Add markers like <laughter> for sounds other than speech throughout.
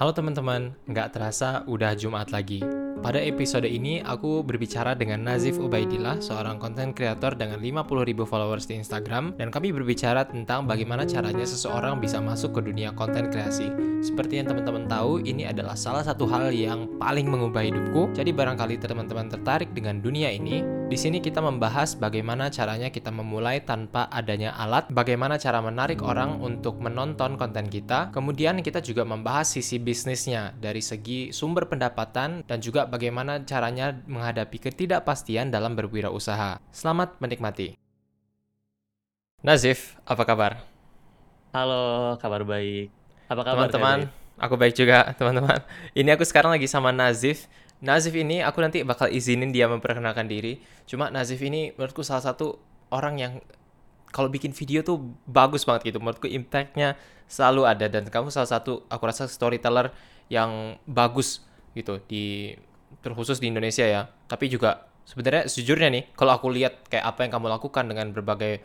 Halo teman-teman, nggak terasa udah Jumat lagi. Pada episode ini, aku berbicara dengan Nazif Ubaidillah, seorang konten kreator dengan 50.000 followers di Instagram, dan kami berbicara tentang bagaimana caranya seseorang bisa masuk ke dunia konten kreasi. Seperti yang teman-teman tahu, ini adalah salah satu hal yang paling mengubah hidupku, jadi barangkali teman-teman tertarik dengan dunia ini, di sini kita membahas bagaimana caranya kita memulai tanpa adanya alat, bagaimana cara menarik orang untuk menonton konten kita, kemudian kita juga membahas sisi bisnisnya dari segi sumber pendapatan dan juga bagaimana caranya menghadapi ketidakpastian dalam berwirausaha. Selamat menikmati. Nazif, apa kabar? Halo, kabar baik. Apa kabar Teman-teman, aku baik juga, <laughs> teman-teman. Ini aku sekarang lagi sama Nazif. Nazif ini aku nanti bakal izinin dia memperkenalkan diri. Cuma Nazif ini menurutku salah satu orang yang kalau bikin video tuh bagus banget gitu. Menurutku impactnya selalu ada dan kamu salah satu aku rasa storyteller yang bagus gitu di terkhusus di Indonesia ya. Tapi juga sebenarnya sejujurnya nih kalau aku lihat kayak apa yang kamu lakukan dengan berbagai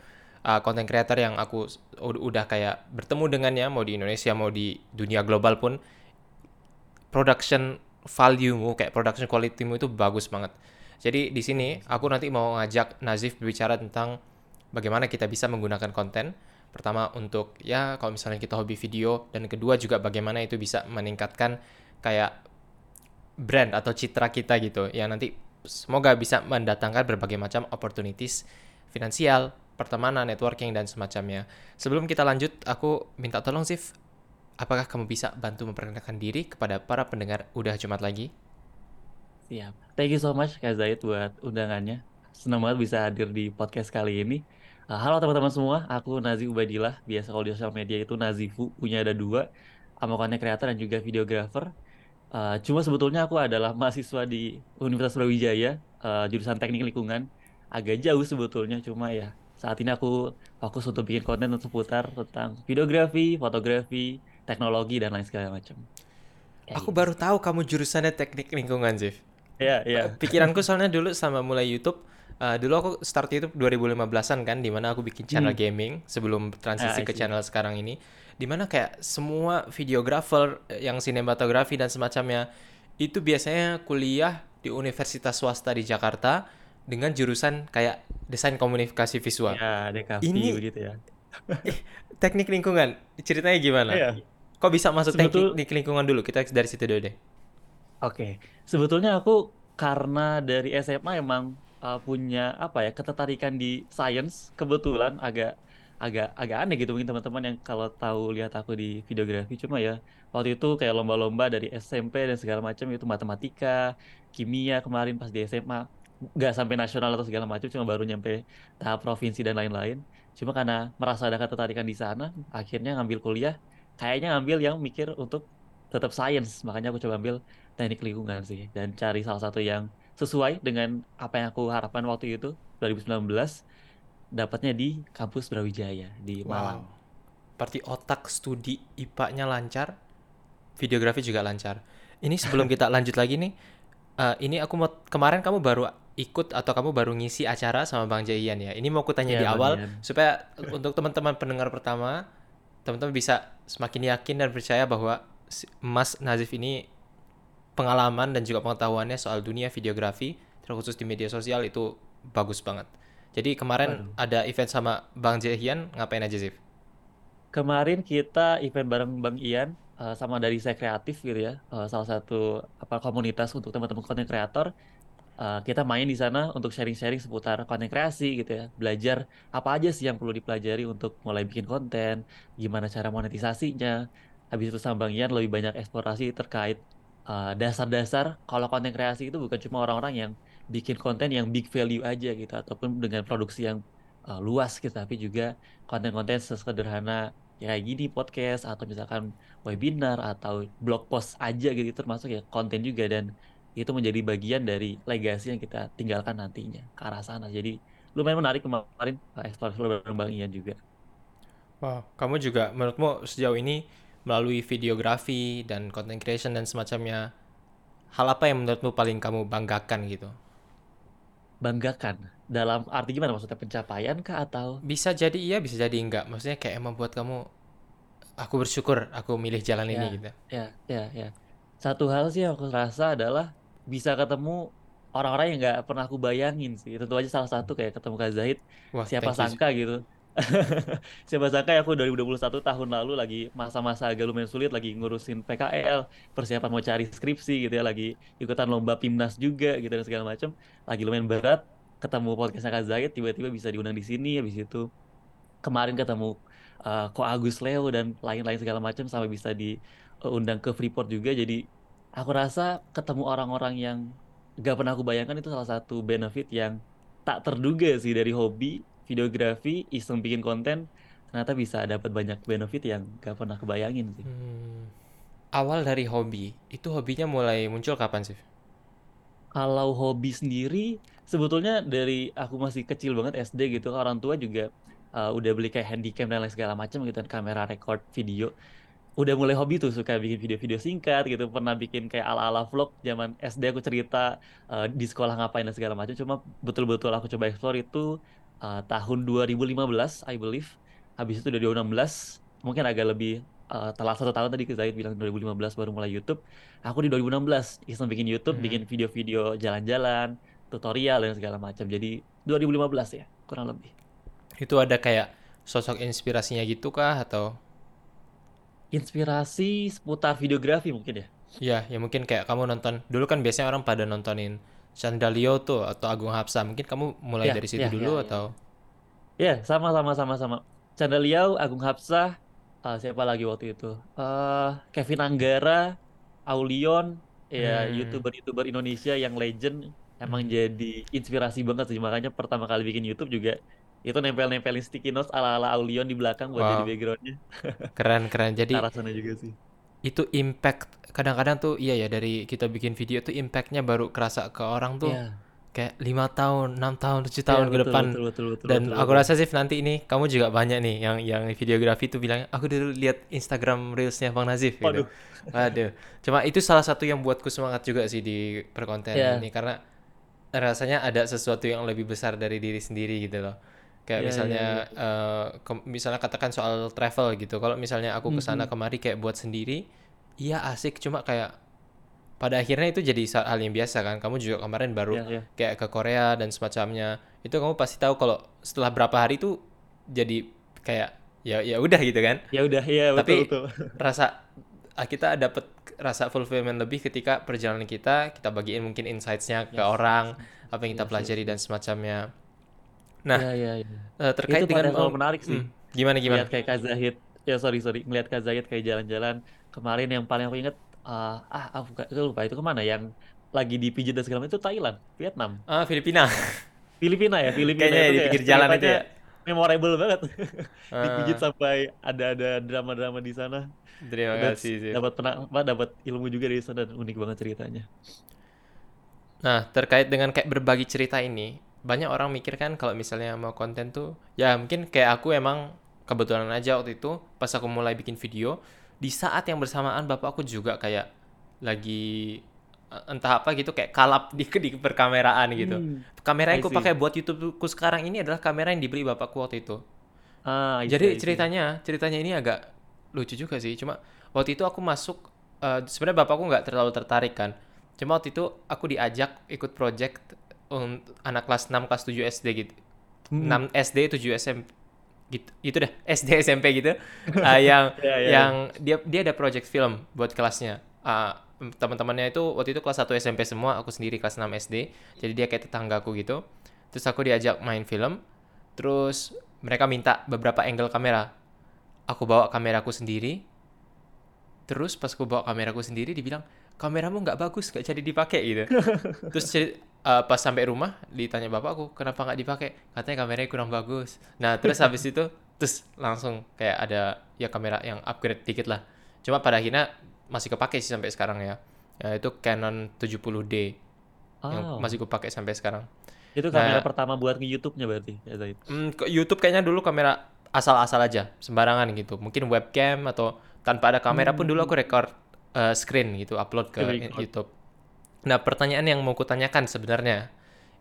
uh, creator yang aku udah kayak bertemu dengannya mau di Indonesia mau di dunia global pun production value-mu kayak production quality-mu itu bagus banget. Jadi di sini aku nanti mau ngajak Nazif berbicara tentang bagaimana kita bisa menggunakan konten. Pertama untuk ya kalau misalnya kita hobi video dan kedua juga bagaimana itu bisa meningkatkan kayak brand atau citra kita gitu. Ya nanti semoga bisa mendatangkan berbagai macam opportunities finansial, pertemanan, networking dan semacamnya. Sebelum kita lanjut, aku minta tolong Zif apakah kamu bisa bantu memperkenalkan diri kepada para pendengar Udah Jumat Lagi? Siap. Thank you so much Kak Zaid buat undangannya. Senang banget bisa hadir di podcast kali ini. Uh, halo teman-teman semua, aku Nazi Ubadillah. Biasa kalau di sosial media itu Nazifu, punya ada dua. Amokannya kreator dan juga videografer. Uh, cuma sebetulnya aku adalah mahasiswa di Universitas Brawijaya, uh, jurusan teknik lingkungan. Agak jauh sebetulnya, cuma ya saat ini aku fokus untuk bikin konten seputar tentang videografi, fotografi, teknologi dan lain segala macam. Aku gitu. baru tahu kamu jurusannya teknik lingkungan, Zif. Iya, iya. <laughs> Pikiranku soalnya dulu sama mulai YouTube, uh, dulu aku start YouTube 2015-an kan, di mana aku bikin channel hmm. gaming sebelum transisi ah, ke channel sekarang ini. Di mana kayak semua videographer yang sinematografi dan semacamnya, itu biasanya kuliah di universitas swasta di Jakarta dengan jurusan kayak desain komunikasi visual. Ya, DKV ini, begitu ya. teknik lingkungan, ceritanya gimana? Iya. Kok bisa masuk Sebetul... teknik lingkungan dulu? Kita dari situ dulu deh. Oke, sebetulnya aku karena dari SMA emang uh, punya apa ya ketertarikan di science kebetulan agak agak agak aneh gitu mungkin teman-teman yang kalau tahu lihat aku di videografi. Cuma ya waktu itu kayak lomba-lomba dari SMP dan segala macam itu matematika, kimia kemarin pas di SMA nggak sampai nasional atau segala macam cuma baru nyampe tahap provinsi dan lain-lain. Cuma karena merasa ada ketertarikan di sana akhirnya ngambil kuliah kayaknya ngambil yang mikir untuk tetap sains makanya aku coba ambil teknik lingkungan sih dan cari salah satu yang sesuai dengan apa yang aku harapkan waktu itu 2019 dapatnya di kampus Brawijaya di Malang. Wow. Berarti otak studi IPA-nya lancar, videografi juga lancar. Ini sebelum kita lanjut lagi nih, uh, ini aku mau kemarin kamu baru ikut atau kamu baru ngisi acara sama Bang Jayan ya. Ini mau aku tanya ya, di awal Ian. supaya untuk teman-teman pendengar pertama teman-teman bisa semakin yakin dan percaya bahwa Mas Nazif ini pengalaman dan juga pengetahuannya soal dunia videografi terkhusus di media sosial itu bagus banget. Jadi kemarin Aduh. ada event sama Bang Jahian ngapain aja Zif? Kemarin kita event bareng Bang Ian uh, sama dari saya kreatif gitu ya, uh, salah satu apa komunitas untuk teman-teman konten kreator uh, kita main di sana untuk sharing-sharing seputar konten kreasi gitu ya. Belajar apa aja sih yang perlu dipelajari untuk mulai bikin konten gimana cara monetisasinya. Habis itu sama Bang Ian lebih banyak eksplorasi terkait dasar dasar-dasar kalau konten kreasi itu bukan cuma orang-orang yang bikin konten yang big value aja gitu ataupun dengan produksi yang uh, luas gitu tapi juga konten-konten sesederhana ya kayak gini podcast atau misalkan webinar atau blog post aja gitu termasuk ya konten juga. Dan itu menjadi bagian dari legasi yang kita tinggalkan nantinya ke arah sana. Jadi lumayan menarik kemarin eksplorasi bareng Bang Ian juga. Wow, kamu juga menurutmu sejauh ini melalui videografi dan content creation dan semacamnya, hal apa yang menurutmu paling kamu banggakan gitu? Banggakan? Dalam arti gimana maksudnya pencapaian kah atau? Bisa jadi iya, bisa jadi enggak. Maksudnya kayak membuat kamu aku bersyukur aku milih jalan ini Ya, gitu. ya, ya, ya. Satu hal sih yang aku rasa adalah bisa ketemu orang-orang yang nggak pernah aku bayangin sih. Tentu aja salah satu kayak ketemu Kak Zahid, Wah, siapa thank you. sangka gitu. <laughs> Siapa sangka ya aku 2021 tahun lalu lagi masa-masa agak lumayan sulit lagi ngurusin PKL, persiapan mau cari skripsi gitu ya, lagi ikutan lomba PIMNAS juga gitu dan segala macam. Lagi lumayan berat, ketemu podcastnya Kak Zahid tiba-tiba bisa diundang di sini habis itu kemarin ketemu uh, Ko Agus Leo dan lain-lain segala macam sampai bisa diundang ke Freeport juga. Jadi aku rasa ketemu orang-orang yang gak pernah aku bayangkan itu salah satu benefit yang tak terduga sih dari hobi videografi, iseng bikin konten, ternyata bisa dapat banyak benefit yang gak pernah kebayangin sih. Hmm, awal dari hobi, itu hobinya mulai muncul kapan sih? Kalau hobi sendiri, sebetulnya dari aku masih kecil banget SD gitu, orang tua juga uh, udah beli kayak handycam dan lain segala macam gitu, kan, kamera record video. Udah mulai hobi tuh suka bikin video-video singkat gitu, pernah bikin kayak ala-ala vlog zaman SD aku cerita uh, di sekolah ngapain dan segala macam. Cuma betul-betul aku coba explore itu uh, tahun 2015, I believe. Habis itu 2016, mungkin agak lebih uh, telat satu tahun tadi ke Zaid bilang 2015 baru mulai YouTube. Aku di 2016 iseng bikin YouTube, Hmm. bikin video-video jalan-jalan, tutorial dan segala macam. Jadi 2015 ya, kurang lebih. Itu ada kayak sosok inspirasinya gitu kah atau Inspirasi seputar videografi mungkin ya. ya ya mungkin kayak kamu nonton dulu kan biasanya orang pada nontonin Chandalio tuh atau Agung Hapsa mungkin kamu mulai Ya, dari situ ya, dulu ya, atau Ya, sama sama sama sama. Chandra Liau, Agung Hapsah, uh, siapa lagi waktu itu? Eh, Kevin Anggara, Aulion, ya Hmm. YouTuber-YouTuber Indonesia yang legend emang jadi inspirasi banget sih. Makanya pertama kali bikin YouTube juga itu nempel-nempelin sticky notes ala-ala Aulion di belakang buat jadi Wow. backgroundnya. keren keren jadi sana juga sih. itu impact kadang-kadang tuh iya ya dari kita bikin video tuh impactnya baru kerasa ke orang tuh Ya, kayak lima tahun enam tahun tujuh ya tahun ke betul depan betul betul betul dan betul aku betul. rasa sih nanti ini kamu juga banyak nih yang yang videografi tuh bilang aku dulu lihat Instagram reelsnya Bang Nazif gitu Waduh. Waduh. Cuma itu salah satu yang buatku semangat juga sih di perkontenan Ya. ini karena rasanya ada sesuatu yang lebih besar dari diri sendiri gitu loh. Kayak Ya, misalnya ya, eh, ke- misalnya katakan soal travel gitu. Kalau misalnya aku ke sana Mhm. kemari kayak buat sendiri, iya asik cuma kayak pada akhirnya itu jadi hal yang biasa kan. Kamu juga kemarin baru Ya, ya. kayak ke Korea dan semacamnya. Itu kamu pasti tahu kalau setelah berapa hari itu jadi kayak ya ya udah gitu kan. Ya udah, ya betul Tapi betul. <laughs> rasa ah, kita dapat rasa fulfillment lebih ketika perjalanan kita kita bagiin mungkin insights-nya ke Yes, orang apa yang kita yes, yes, pelajari dan yes. semacamnya. Nah, Ya, ya, ya. eh, terkait Itu dengan oh, menarik sih. hmm, gimana gimana? ngeliat kayak Kak Zahid ya sorry sorry ngeliat Kak Zahid kayak jalan-jalan kemarin yang paling aku inget uh, ah aku lupa itu ke mana yang lagi dipijit dan segala macam itu Thailand Vietnam Ah, Filipina. <laughs> Filipina ya Filipina Kayaknya itu ya di pinggir jalan itu ya. memorable banget <laughs> dipijit Ah, sampai ada ada drama-drama di sana terima dan kasih sih. dapat pernah apa, dapat ilmu juga dari sana dan unik banget ceritanya Nah, terkait dengan kayak berbagi cerita ini, banyak orang mikir kan kalau misalnya mau konten tuh, ya mungkin kayak aku emang kebetulan aja waktu itu pas aku mulai bikin video, di saat yang bersamaan bapakku juga kayak lagi eh, entah apa gitu kayak kalap di <laughs> di perkameraan gitu. Hmm, Kamera yang aku pakai buat YouTubeku sekarang ini adalah kamera yang dibeli bapakku waktu itu. ah see, Jadi ceritanya, ceritanya ini agak lucu juga sih. Cuma waktu itu aku masuk, eh, sebenarnya bapakku nggak terlalu tertarik kan. Cuma waktu itu aku diajak ikut project untuk anak kelas 6, kelas 7 SD gitu. Hmm. 6 SD, 7 SMP gitu. Itu dah, <laughs> SD, SMP gitu. Eh, <laughs> yang Ya, ya, ya. yang dia dia ada project film buat kelasnya. Ah, teman-temannya itu waktu itu kelas 1 SMP semua, aku sendiri kelas 6 SD. Jadi dia kayak tetanggaku gitu. Terus aku diajak main film. Terus mereka minta beberapa angle kamera. Aku bawa kameraku sendiri. Terus pas aku bawa kameraku sendiri dibilang, "Kameramu nggak bagus, nggak jadi dipakai." gitu. <laughs> Terus eh, pas sampai rumah ditanya bapakku, "Kenapa nggak dipakai?" Katanya kameranya kurang bagus. Nah, terus habis itu terus langsung kayak ada ya kamera yang upgrade dikit lah. Cuma pada akhirnya masih kepake sih sampai sekarang ya. Ya itu Canon 70D yang Oh, masih kupakai sampai sekarang. itu kamera Nah, pertama buat ke YouTube-nya berarti ya Zahid Hmm, YouTube kayaknya dulu kamera asal-asal aja, sembarangan gitu. Mungkin webcam atau tanpa ada kamera pun dulu aku Hmm, record eh, screen gitu, upload ke record. YouTube. Nah, pertanyaan yang mau kutanyakan sebenarnya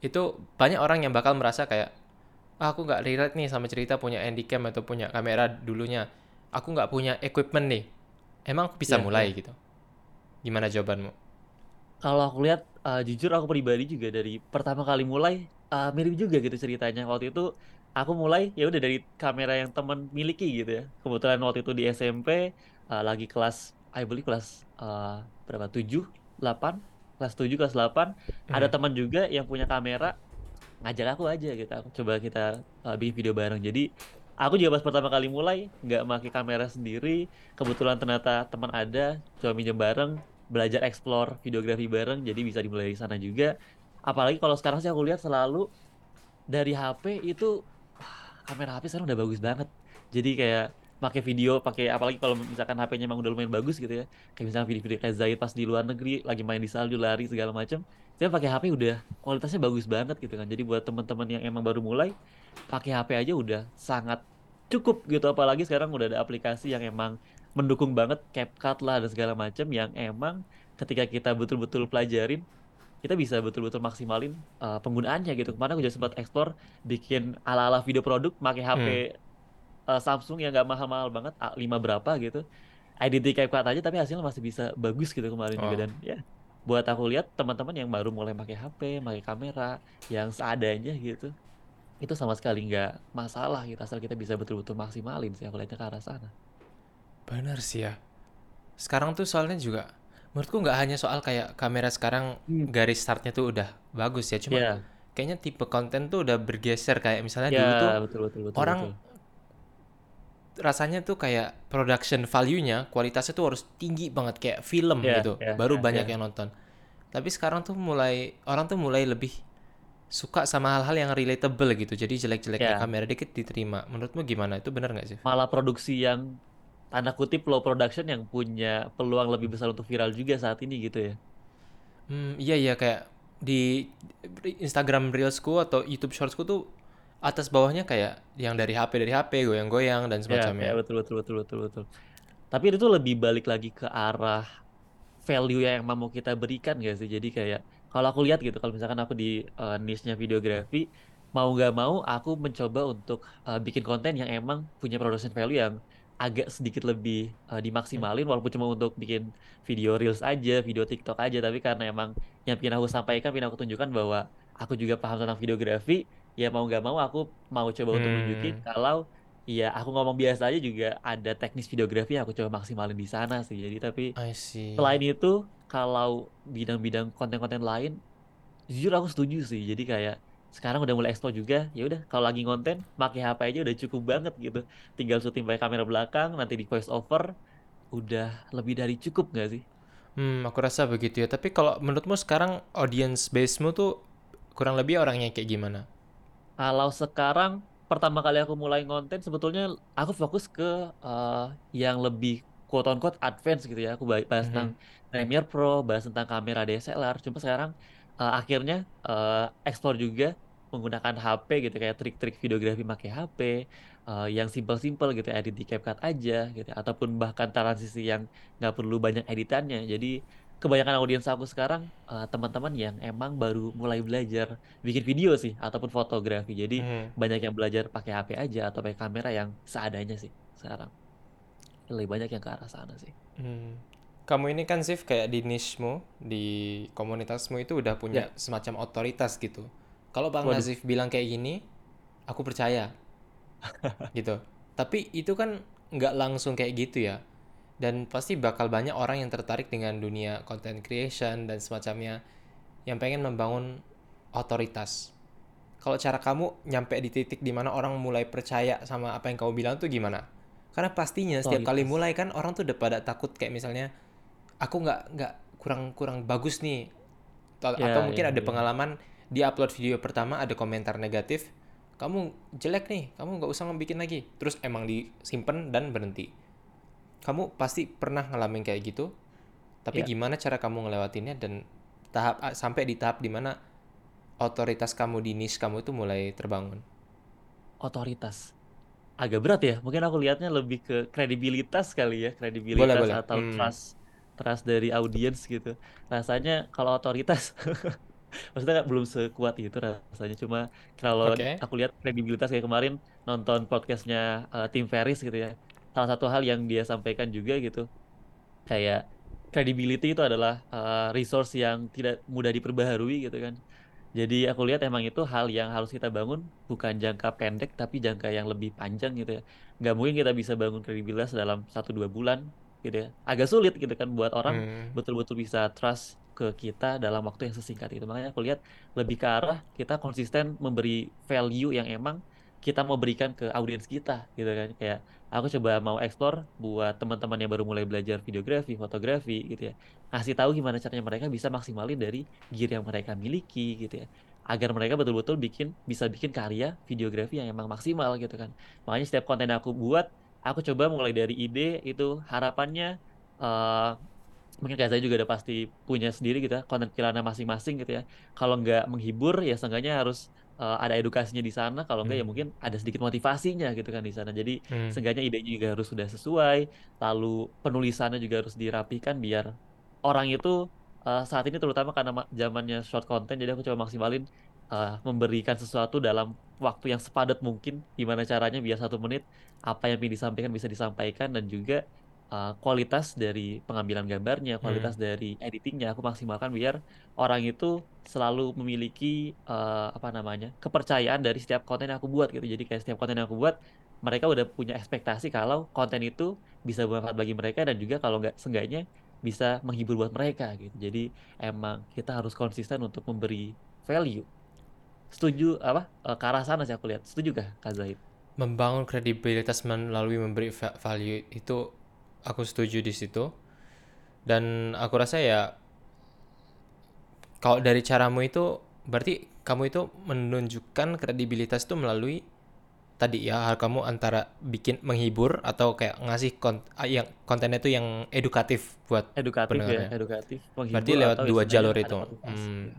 itu banyak orang yang bakal merasa kayak ah, aku nggak relate nih sama cerita punya handycam atau punya kamera dulunya. aku nggak punya equipment nih. Emang aku bisa Iya, mulai iya. gitu. Gimana jawabanmu? Kalau aku lihat, uh, jujur aku pribadi juga dari pertama kali mulai uh, mirip juga gitu ceritanya. Waktu itu aku mulai ya udah dari kamera yang teman miliki gitu ya. Kebetulan waktu itu di SMP uh, lagi kelas, I believe kelas uh, berapa? 7, 8, kelas 7, kelas 8. Ada Hmm. teman juga yang punya kamera ngajak aku aja gitu. Aku coba kita uh, bikin video bareng. Jadi aku juga pas pertama kali mulai nggak pakai kamera sendiri. Kebetulan ternyata teman ada, coba minjem bareng, belajar explore videografi bareng. Jadi bisa dimulai dari sana juga. Apalagi kalau sekarang sih aku lihat selalu dari HP itu wah, kamera HP sekarang udah bagus banget. Jadi kayak pakai video, pakai apalagi kalau misalkan HP-nya emang udah lumayan bagus gitu ya. Kayak misalnya video-video kayak Zaid pas di luar negeri lagi main di salju lari segala macam. Dia pakai HP udah kualitasnya bagus banget gitu kan. Jadi buat teman-teman yang emang baru mulai pakai HP aja udah sangat cukup gitu apalagi sekarang udah ada aplikasi yang emang mendukung banget CapCut lah dan segala macam yang emang ketika kita betul-betul pelajarin kita bisa betul-betul maksimalin uh, penggunaannya gitu. Kemarin aku juga sempat explore bikin ala-ala video produk pakai HP Hmm. Uh, Samsung yang nggak mahal-mahal banget, A5 berapa gitu. Edit di CapCut aja tapi hasilnya masih bisa bagus gitu kemarin juga Oh. dan ya buat aku lihat teman-teman yang baru mulai pakai HP, pakai kamera yang seadanya gitu. Itu sama sekali nggak masalah gitu asal kita bisa betul-betul maksimalin sih aku lihatnya ke arah sana. Bener sih ya. Sekarang tuh soalnya juga menurutku nggak hanya soal kayak kamera sekarang Hmm. garis startnya tuh udah bagus ya. Cuma Ya, kayaknya tipe konten tuh udah bergeser kayak misalnya ya dulu tuh betul betul betul orang betul. Rasanya tuh kayak production value-nya kualitasnya tuh harus tinggi banget kayak film Ya, gitu. ya, Baru ya, banyak ya. yang nonton. Tapi sekarang tuh mulai orang tuh mulai lebih suka sama hal-hal yang relatable gitu. Jadi jelek-jeleknya Ya. kamera dikit diterima. Menurutmu gimana? Itu bener nggak sih? Malah produksi yang tanda kutip low production yang punya peluang lebih besar untuk viral juga saat ini gitu ya. Hmm, iya iya kayak di Instagram Reelsku atau YouTube Shortsku tuh atas bawahnya kayak yang dari HP dari HP goyang-goyang dan Ya, semacamnya. kayak betul betul betul betul betul. Tapi itu lebih balik lagi ke arah value yang emang mau kita berikan gak sih? Jadi kayak kalau aku lihat gitu, kalau misalkan aku di uh, niche-nya videografi, mau nggak mau aku mencoba untuk uh, bikin konten yang emang punya production value yang agak sedikit lebih uh, dimaksimalin walaupun cuma untuk bikin video reels aja, video TikTok aja, tapi karena emang yang pengen aku sampaikan, pengen aku tunjukkan bahwa aku juga paham tentang videografi, ya mau nggak mau aku mau coba untuk nunjukin Hmm, kalau ya aku ngomong biasa aja juga ada teknis videografi yang aku coba maksimalin di sana sih. Jadi tapi I see. selain itu kalau bidang-bidang konten-konten lain jujur aku setuju sih. Jadi kayak sekarang udah mulai explore juga. Ya udah kalau lagi konten pakai HP aja udah cukup banget gitu. Tinggal syuting pakai kamera belakang, nanti di voice over udah lebih dari cukup nggak sih? Hmm, aku rasa begitu ya. Tapi kalau menurutmu sekarang audience base-mu tuh kurang lebih orangnya kayak gimana? Kalau sekarang pertama kali aku mulai konten sebetulnya aku fokus ke eh, yang lebih quote on quote advance gitu ya. Aku ba- bahas tentang Mhm. Premiere Pro, bahas tentang kamera DSLR. Cuma sekarang eh, akhirnya eh, explore juga menggunakan HP gitu kayak trik-trik videografi pakai HP eh, yang simple-simple gitu edit di CapCut aja gitu ataupun bahkan transisi yang nggak perlu banyak editannya. Jadi kebanyakan audiens aku sekarang eh, teman-teman yang emang baru mulai belajar bikin video sih ataupun fotografi. Jadi Mhm. banyak yang belajar pakai HP aja atau pakai kamera yang seadanya sih sekarang. Lebih banyak yang ke arah sana sih. Hmm. Kamu ini kan Sif kayak di niche-mu, di komunitasmu itu udah Ya, punya semacam otoritas gitu. Kalau Bang waduh. Nazif bilang kayak gini, aku percaya <laughs> gitu. Tapi itu kan nggak langsung kayak gitu ya. Dan pasti bakal banyak orang yang tertarik dengan dunia content creation dan semacamnya yang pengen membangun otoritas. Kalau cara kamu nyampe di titik di mana orang mulai percaya sama apa yang kamu bilang tuh gimana? Karena pastinya setiap kali Otoritas. mulai kan orang tuh udah pada takut kayak misalnya aku nggak nggak kurang kurang bagus nih atau, atau Ya, mungkin ya, ada ya. pengalaman di upload video pertama ada komentar negatif kamu jelek nih kamu nggak usah ngebikin lagi terus emang disimpan dan berhenti kamu pasti pernah ngalamin kayak gitu tapi Ya, gimana cara kamu ngelewatinnya dan tahap ah, sampai di tahap di mana otoritas kamu di niche kamu itu mulai terbangun otoritas. Agak berat ya. Mungkin aku lihatnya lebih ke kredibilitas kali ya, boleh kredibilitas boleh atau hmm. trust trust dari audiens gitu. Rasanya kalau otoritas <laughs> maksudnya belum sekuat itu rasanya. Cuma kalau oke aku lihat kredibilitas kayak kemarin nonton podcastnya eh, Tim Ferriss gitu ya. Salah satu hal yang dia sampaikan juga gitu. Kayak credibility itu adalah uh, resource yang tidak mudah diperbaharui gitu kan. Jadi aku lihat emang itu hal yang harus kita bangun bukan jangka pendek tapi jangka yang lebih panjang gitu ya. Nggak mungkin kita bisa bangun kredibilitas dalam satu dua bulan gitu ya. Agak sulit gitu kan buat orang Hmm. betul-betul bisa trust ke kita dalam waktu yang sesingkat itu. Makanya aku lihat lebih ke arah kita konsisten memberi value yang emang kita mau berikan ke audiens kita gitu kan. Kayak aku coba mau explore buat teman-teman yang baru mulai belajar videografi fotografi gitu ya. Ngasih tahu gimana caranya mereka bisa maksimalin dari gear yang mereka miliki gitu ya. Agar mereka betul-betul bikin bisa bikin karya videografi yang emang maksimal gitu kan. Makanya setiap konten yang aku buat aku coba mulai dari ide itu harapannya eh mungkin saya juga udah pasti punya sendiri gitu ya konten pikirannya masing-masing gitu ya. Kalau nggak menghibur ya seenggaknya harus eh, ada edukasinya di sana kalau nggak ya Hmm. mungkin ada sedikit motivasinya gitu kan di sana jadi Hmm. seenggaknya idenya juga harus sudah sesuai lalu penulisannya juga harus dirapikan biar orang itu eh, saat ini terutama karena ma- zamannya short content jadi aku coba maksimalin eh, memberikan sesuatu dalam waktu yang sepadat mungkin gimana caranya biar satu menit apa yang ingin disampaikan bisa disampaikan dan juga eh, kualitas dari pengambilan gambarnya kualitas dari editingnya aku maksimalkan biar orang itu selalu memiliki eh, apa namanya kepercayaan dari setiap konten yang aku buat gitu jadi kayak setiap konten yang aku buat mereka udah punya ekspektasi kalau konten itu bisa bermanfaat bagi mereka dan juga kalau nggak seenggaknya bisa menghibur buat mereka gitu. Jadi emang kita harus konsisten untuk memberi value. Setuju apa? Eh, ke arah sana sih aku lihat. Setuju gak Kak Zaid? Membangun kredibilitas melalui memberi va- value itu aku setuju di situ. Dan aku rasa ya kalau dari caramu itu berarti kamu itu menunjukkan kredibilitas itu melalui tadi ya hal kamu antara bikin menghibur atau kayak ngasih kont ah, yang kontennya itu yang edukatif buat Edukatif ya, edukatif, Berarti menghibur lewat atau dua jalur itu. Hmm.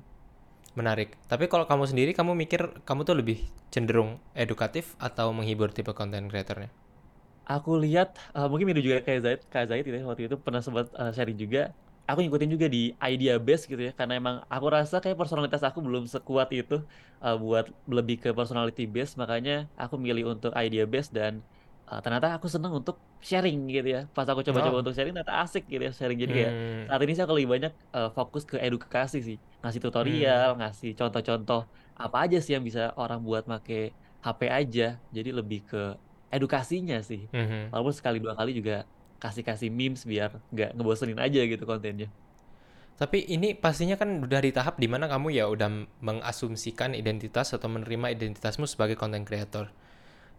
Menarik. Tapi kalau kamu sendiri kamu mikir kamu tuh lebih cenderung edukatif atau menghibur tipe konten kreatornya? Aku lihat eh, mungkin mirip juga kayak Zaid, Kak Zaid gitu ya, waktu itu pernah sempat eh, sharing juga. Aku ngikutin juga di idea base gitu ya, karena emang aku rasa kayak personalitas aku belum sekuat itu eh, buat lebih ke personality base, makanya aku milih untuk idea base dan eh, ternyata aku seneng untuk sharing gitu ya. Pas aku coba-coba Oh. untuk sharing ternyata asik gitu ya sharing jadi kayak Hmm. saat ini sih aku lebih banyak eh, fokus ke edukasi sih, ngasih Hmm. tutorial, ngasih contoh-contoh apa aja sih yang bisa orang buat make HP aja, jadi lebih ke edukasinya sih. Mhm. Walaupun sekali dua kali juga kasih-kasih memes biar nggak ngebosenin aja gitu kontennya. Tapi ini pastinya kan udah di tahap di mana kamu ya udah mengasumsikan identitas atau menerima identitasmu sebagai content creator.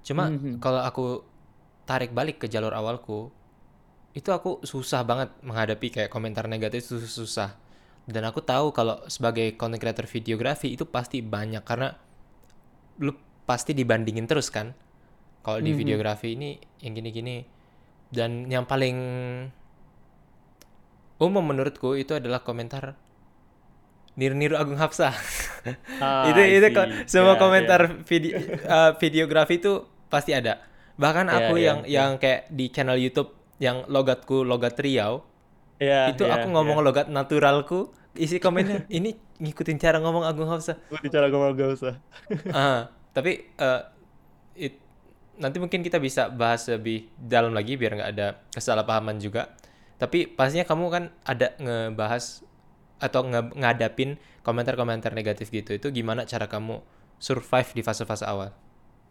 Cuma Mhm. kalau aku tarik balik ke jalur awalku, itu aku susah banget menghadapi kayak komentar negatif itu susah. Dan aku tahu kalau sebagai content creator videografi itu pasti banyak karena lu pasti dibandingin terus kan. Kalau di Mhm. videografi ini yang gini-gini. Dan yang paling umum menurutku itu adalah komentar niru-niru Agung Hapsah. <laughs> Ah, itu itu ko- semua Ya, komentar ya. video <laughs> eh, videografi itu pasti ada. Bahkan Ya, aku ya, yang ya. yang kayak di channel YouTube yang logatku logat Riau, Ya, itu ya, aku ngomong ya. logat naturalku, isi komennya <laughs> ini ngikutin cara ngomong Agung Hapsah. Gue bicara ngomong gak usah. Ah, tapi eh, it- nanti mungkin kita bisa bahas lebih dalam lagi biar nggak ada kesalahpahaman juga. Tapi pastinya kamu kan ada ngebahas atau nge- ngadapin komentar-komentar negatif gitu. Itu gimana cara kamu survive di fase-fase awal?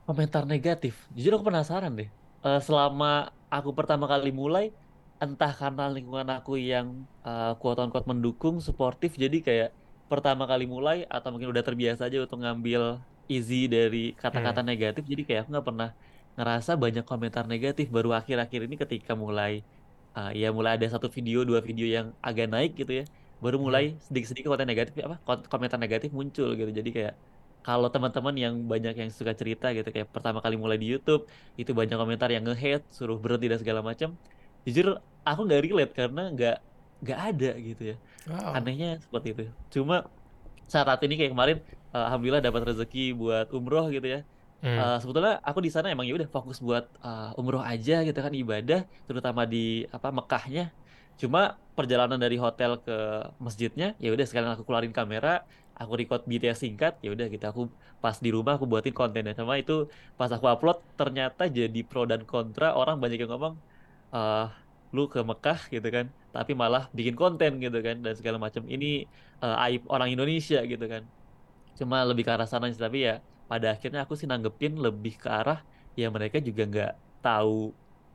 Komentar negatif. Jujur aku penasaran deh. Eh, selama aku pertama kali mulai, entah karena lingkungan aku yang eh, quote-unquote mendukung, suportif, jadi kayak pertama kali mulai atau mungkin udah terbiasa aja untuk ngambil easy dari kata-kata negatif, jadi kayak aku nggak pernah ngerasa banyak komentar negatif. Baru akhir-akhir ini ketika mulai, eh, ya mulai ada satu video, dua video yang agak naik gitu ya, baru mulai sedikit-sedikit konten negatif, apa komentar negatif muncul gitu. Jadi kayak kalau teman-teman yang banyak yang suka cerita gitu kayak pertama kali mulai di YouTube itu banyak komentar yang nge-hate suruh berhenti dan segala macam jujur aku nggak relate karena nggak nggak ada gitu ya Wow. anehnya seperti itu cuma saat ini kayak kemarin eh, alhamdulillah dapat rezeki buat umroh gitu ya Hmm. Eh, sebetulnya aku di sana emang ya udah fokus buat eh, umroh aja gitu kan ibadah terutama di apa Mekahnya cuma perjalanan dari hotel ke masjidnya ya udah sekalian aku keluarin kamera aku record BTS singkat ya udah gitu. Aku pas di rumah aku buatin kontennya. Sama itu pas aku upload ternyata jadi pro dan kontra orang banyak yang ngomong eh lu ke Mekah gitu kan. Tapi malah bikin konten gitu kan dan segala macam. Ini eh, aib orang Indonesia gitu kan. Cuma lebih ke arah sana sih tapi ya pada akhirnya aku sih nanggepin lebih ke arah ya mereka juga nggak tahu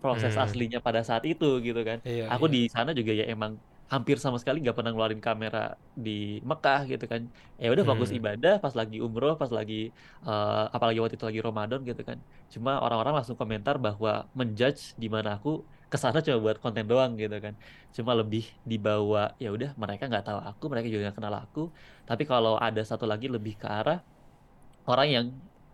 proses Hmm. aslinya pada saat itu gitu kan Iya, aku iya. di sana juga ya emang hampir sama sekali nggak pernah ngeluarin kamera di Mekah gitu kan ya udah fokus Hmm. ibadah pas lagi umroh pas lagi eh, apalagi waktu itu lagi Ramadan gitu kan cuma orang-orang langsung komentar bahwa menjudge di mana aku ke sana cuma buat konten doang gitu kan cuma lebih dibawa ya udah mereka nggak tahu aku mereka juga nggak kenal aku tapi kalau ada satu lagi lebih ke arah orang yang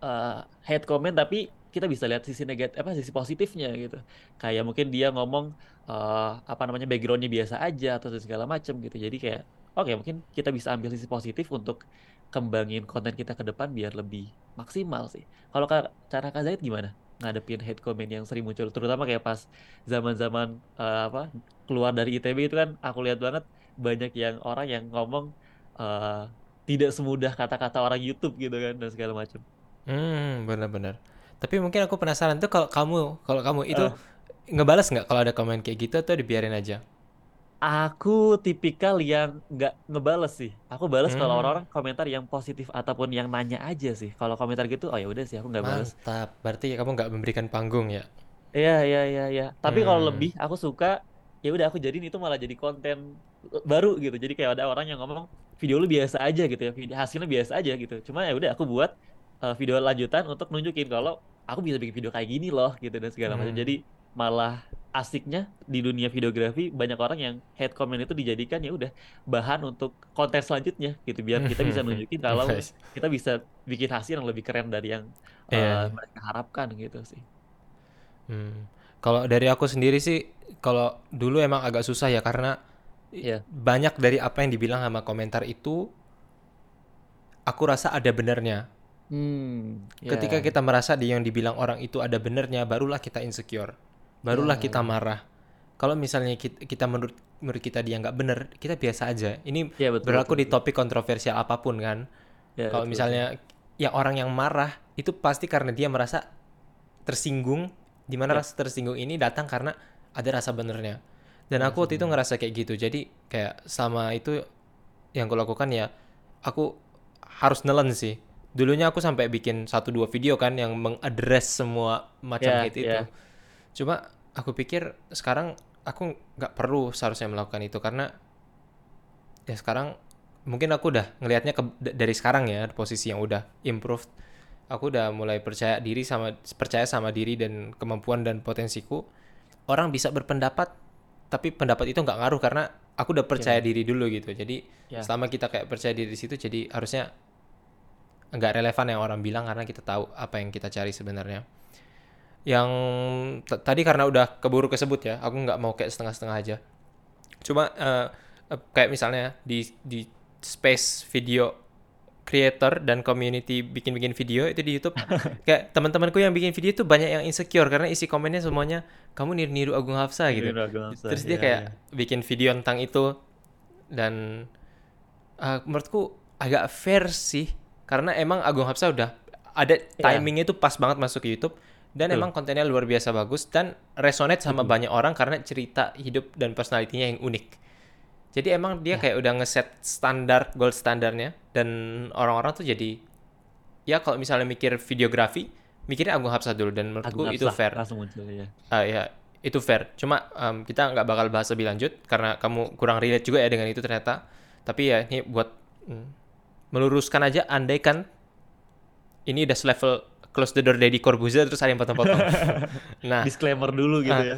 eh, hate comment tapi kita bisa lihat sisi negatif apa sisi positifnya gitu. Kayak mungkin dia ngomong eh, apa namanya backgroundnya biasa aja atau segala macem gitu. Jadi kayak oke mungkin kita bisa ambil sisi positif untuk kembangin konten kita ke depan biar lebih maksimal sih. Kalau cara Kak Zaid gimana? Ngadepin hate comment yang sering muncul terutama kayak pas zaman-zaman eh, apa keluar dari ITB itu kan aku lihat banget banyak yang orang yang ngomong eh, tidak semudah kata-kata orang YouTube gitu kan dan segala macam. Hmm, benar-benar. Tapi mungkin aku penasaran tuh kalau kamu, kalau kamu itu Eh. ngebalas nggak kalau ada komen kayak gitu atau dibiarin aja? Aku tipikal yang nggak ngebales sih. Aku balas kalau Hmm. orang-orang komentar yang positif ataupun yang nanya aja sih. Kalau komentar gitu, oh ya udah sih aku nggak balas. Mantap. Berarti kamu nggak memberikan panggung ya? Iya iya iya iya. Tapi kalau Hmm. lebih aku suka ya udah aku jadiin itu malah jadi konten baru gitu. Jadi kayak ada orang yang ngomong video lu biasa aja gitu ya. Video hasilnya biasa aja gitu. Cuma ya udah aku buat uh, video lanjutan untuk nunjukin kalau aku bisa bikin video kayak gini loh gitu dan segala macam. Hmm. Jadi malah asiknya di dunia videografi banyak orang yang hate comment itu dijadikan ya udah bahan untuk konten selanjutnya gitu biar kita bisa <laughs> nunjukin kalau kita bisa bikin hasil yang lebih keren dari yang uh, Iya. mereka harapkan gitu sih. Hmm. Kalau dari aku sendiri sih, kalau dulu emang agak susah ya karena Iya. banyak dari apa yang dibilang sama komentar itu, aku rasa ada benernya. Hmm, Ketika ya. kita merasa di yang dibilang orang itu ada benernya, barulah kita insecure, barulah Ya. kita marah. Kalau misalnya kita, kita menurut menurut kita dia nggak bener, kita biasa aja. Ini Iya, betul, berlaku betul, di topik kontroversial apa pun kan. Ya, Kalau misalnya ya orang yang marah itu pasti karena dia merasa tersinggung, di mana Ya. rasa tersinggung ini datang karena ada rasa benernya. Dan aku waktu itu bener. ngerasa kayak gitu. Jadi kayak sama itu yang aku lakukan ya aku harus nelen sih. Dulunya aku sampai bikin satu dua video kan yang mengadres semua macam hate itu. ya. Cuma aku pikir sekarang aku nggak perlu seharusnya melakukan itu karena ya sekarang mungkin aku udah ngelihatnya ke, dari sekarang ya posisi yang udah improved. Aku udah mulai percaya diri sama percaya sama diri dan kemampuan dan potensiku. Orang bisa berpendapat tapi pendapat itu nggak ngaruh karena aku udah percaya diri dulu gitu. Jadi Ya. selama kita kayak percaya diri di situ jadi harusnya nggak relevan yang orang bilang karena kita tahu apa yang kita cari sebenarnya. Yang tadi karena udah keburu kesebut ya, aku nggak mau kayak setengah-setengah aja. Cuma eh, kayak misalnya di di space video creator dan community bikin-bikin video itu di YouTube <laughs> kayak teman-temanku yang bikin video itu banyak yang insecure karena isi komennya semuanya kamu niru-niru Agung Hafsa gitu. Niru Agung Hafsa, Terus dia iya, kayak iya. bikin video tentang itu dan eh, menurutku agak fair sih karena emang Agung Hafsa udah ada timingnya itu pas banget masuk ke YouTube dan Betul. emang kontennya luar biasa bagus dan resonate sama banyak orang karena cerita hidup dan personalitinya yang unik. Jadi emang dia kayak udah ngeset standar gold standarnya dan orang-orang tuh jadi ya kalau misalnya mikir videografi mikirnya Agung Hafsa dulu dan menurutku Agung itu fair. langsung muncul ya. Ah ya, itu fair. Cuma em, kita nggak bakal bahas lebih lanjut karena kamu kurang relate juga ya dengan itu ternyata. Tapi ya ini buat mm, meluruskan aja andaikan ini udah level close the door Deddy Corbuzier terus ada yang potong-potong. <laughs> nah, Disclaimer dulu gitu ah. ya.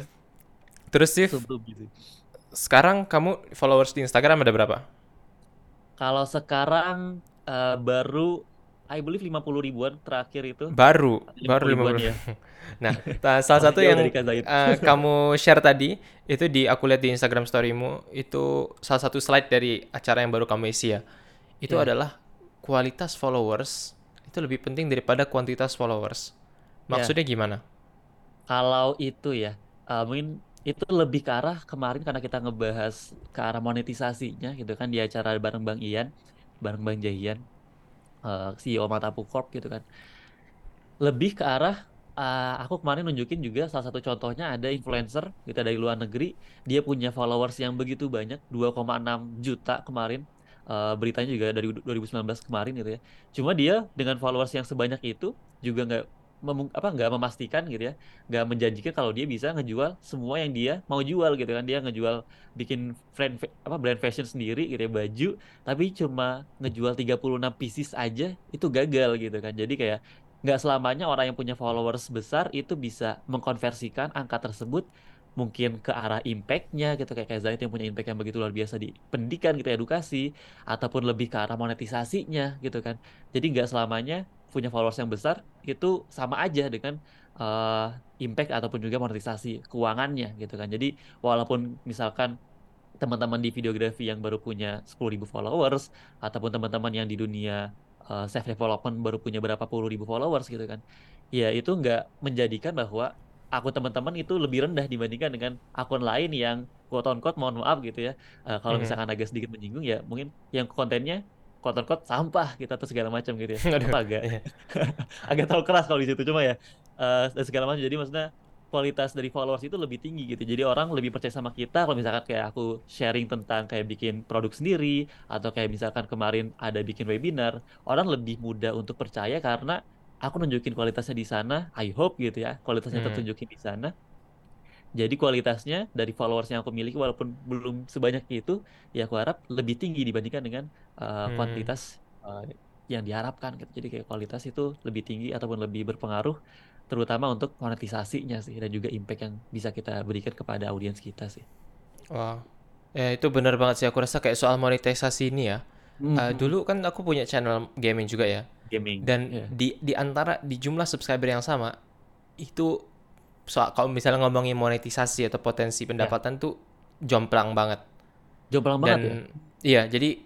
terus sih gitu. Sekarang kamu followers di Instagram ada berapa? Kalau sekarang eh, baru I believe 50 ribuan terakhir itu. Baru, 50 baru ribuan 50. ya. <laughs> Nah, salah <laughs> satu yang eh, <laughs> kamu share tadi itu di aku lihat di Instagram storymu itu salah satu slide dari acara yang baru kamu isi ya. Itu Ya. adalah kualitas followers itu lebih penting daripada kuantitas followers. Ya. Maksudnya gimana? Kalau itu ya, eh, mungkin itu lebih ke arah kemarin karena kita ngebahas ke arah monetisasinya gitu kan di acara bareng Bang Ian. bareng Bang Jahian, uh, CEO Matapu Corp gitu kan. Lebih ke arah uh, aku kemarin nunjukin juga salah satu contohnya ada influencer kita dari luar negeri, dia punya followers yang begitu banyak, 2,6 juta kemarin. Uh, beritanya juga dari 2019 kemarin gitu ya. Cuma dia dengan followers yang sebanyak itu juga nggak mem apa nggak memastikan gitu ya nggak menjanjikan kalau dia bisa ngejual semua yang dia mau jual gitu kan. Dia ngejual bikin brand apa brand fashion sendiri gitu ya baju tapi cuma ngejual 36 pieces aja itu gagal gitu kan. Jadi kayak nggak selamanya orang yang punya followers besar itu bisa mengkonversikan angka tersebut mungkin ke arah impactnya gitu. Kayak kayak Zaid yang punya impact yang begitu luar biasa di pendidikan gitu edukasi ataupun lebih ke arah monetisasinya gitu kan. Jadi nggak selamanya punya followers yang besar itu sama aja dengan uh, impact ataupun juga monetisasi keuangannya gitu kan. Jadi walaupun misalkan teman-teman di videografi yang baru punya 10.000 followers ataupun teman-teman yang di dunia uh, self development baru punya berapa puluh ribu followers gitu kan. Ya itu nggak menjadikan bahwa akun teman-teman itu lebih rendah dibandingkan dengan akun lain yang quote on quote mohon maaf gitu ya. Uh, kalau mm -hmm. misalkan agak sedikit menyinggung ya mungkin yang kontennya quote unquote sampah kita tuh segala macam gitu ya. <laughs> Aduh, agak iya. <laughs> agak terlalu keras kalau di situ cuma ya uh, dan segala macam. Jadi maksudnya kualitas dari followers itu lebih tinggi gitu. Jadi orang lebih percaya sama kita kalau misalkan kayak aku sharing tentang kayak bikin produk sendiri atau kayak misalkan kemarin ada bikin webinar, orang lebih mudah untuk percaya karena aku nunjukin kualitasnya di sana. I hope gitu ya, kualitasnya hmm. tertunjukin di sana jadi kualitasnya dari followers yang aku miliki walaupun belum sebanyak itu, ya aku harap lebih tinggi dibandingkan dengan uh, hmm. kuantitas uh, yang diharapkan gitu. Jadi kayak kualitas itu lebih tinggi ataupun lebih berpengaruh terutama untuk monetisasinya sih dan juga impact yang bisa kita berikan kepada audiens kita sih. Wah. Ya itu benar banget sih aku rasa kayak soal monetisasi ini ya. Mm -hmm. uh, dulu kan aku punya channel gaming juga ya. Gaming. Dan yeah. di di antara di jumlah subscriber yang sama itu soal kalau misalnya ngomongin monetisasi atau potensi pendapatan ya. tuh jomplang banget. Jomplang banget ya. Iya, jadi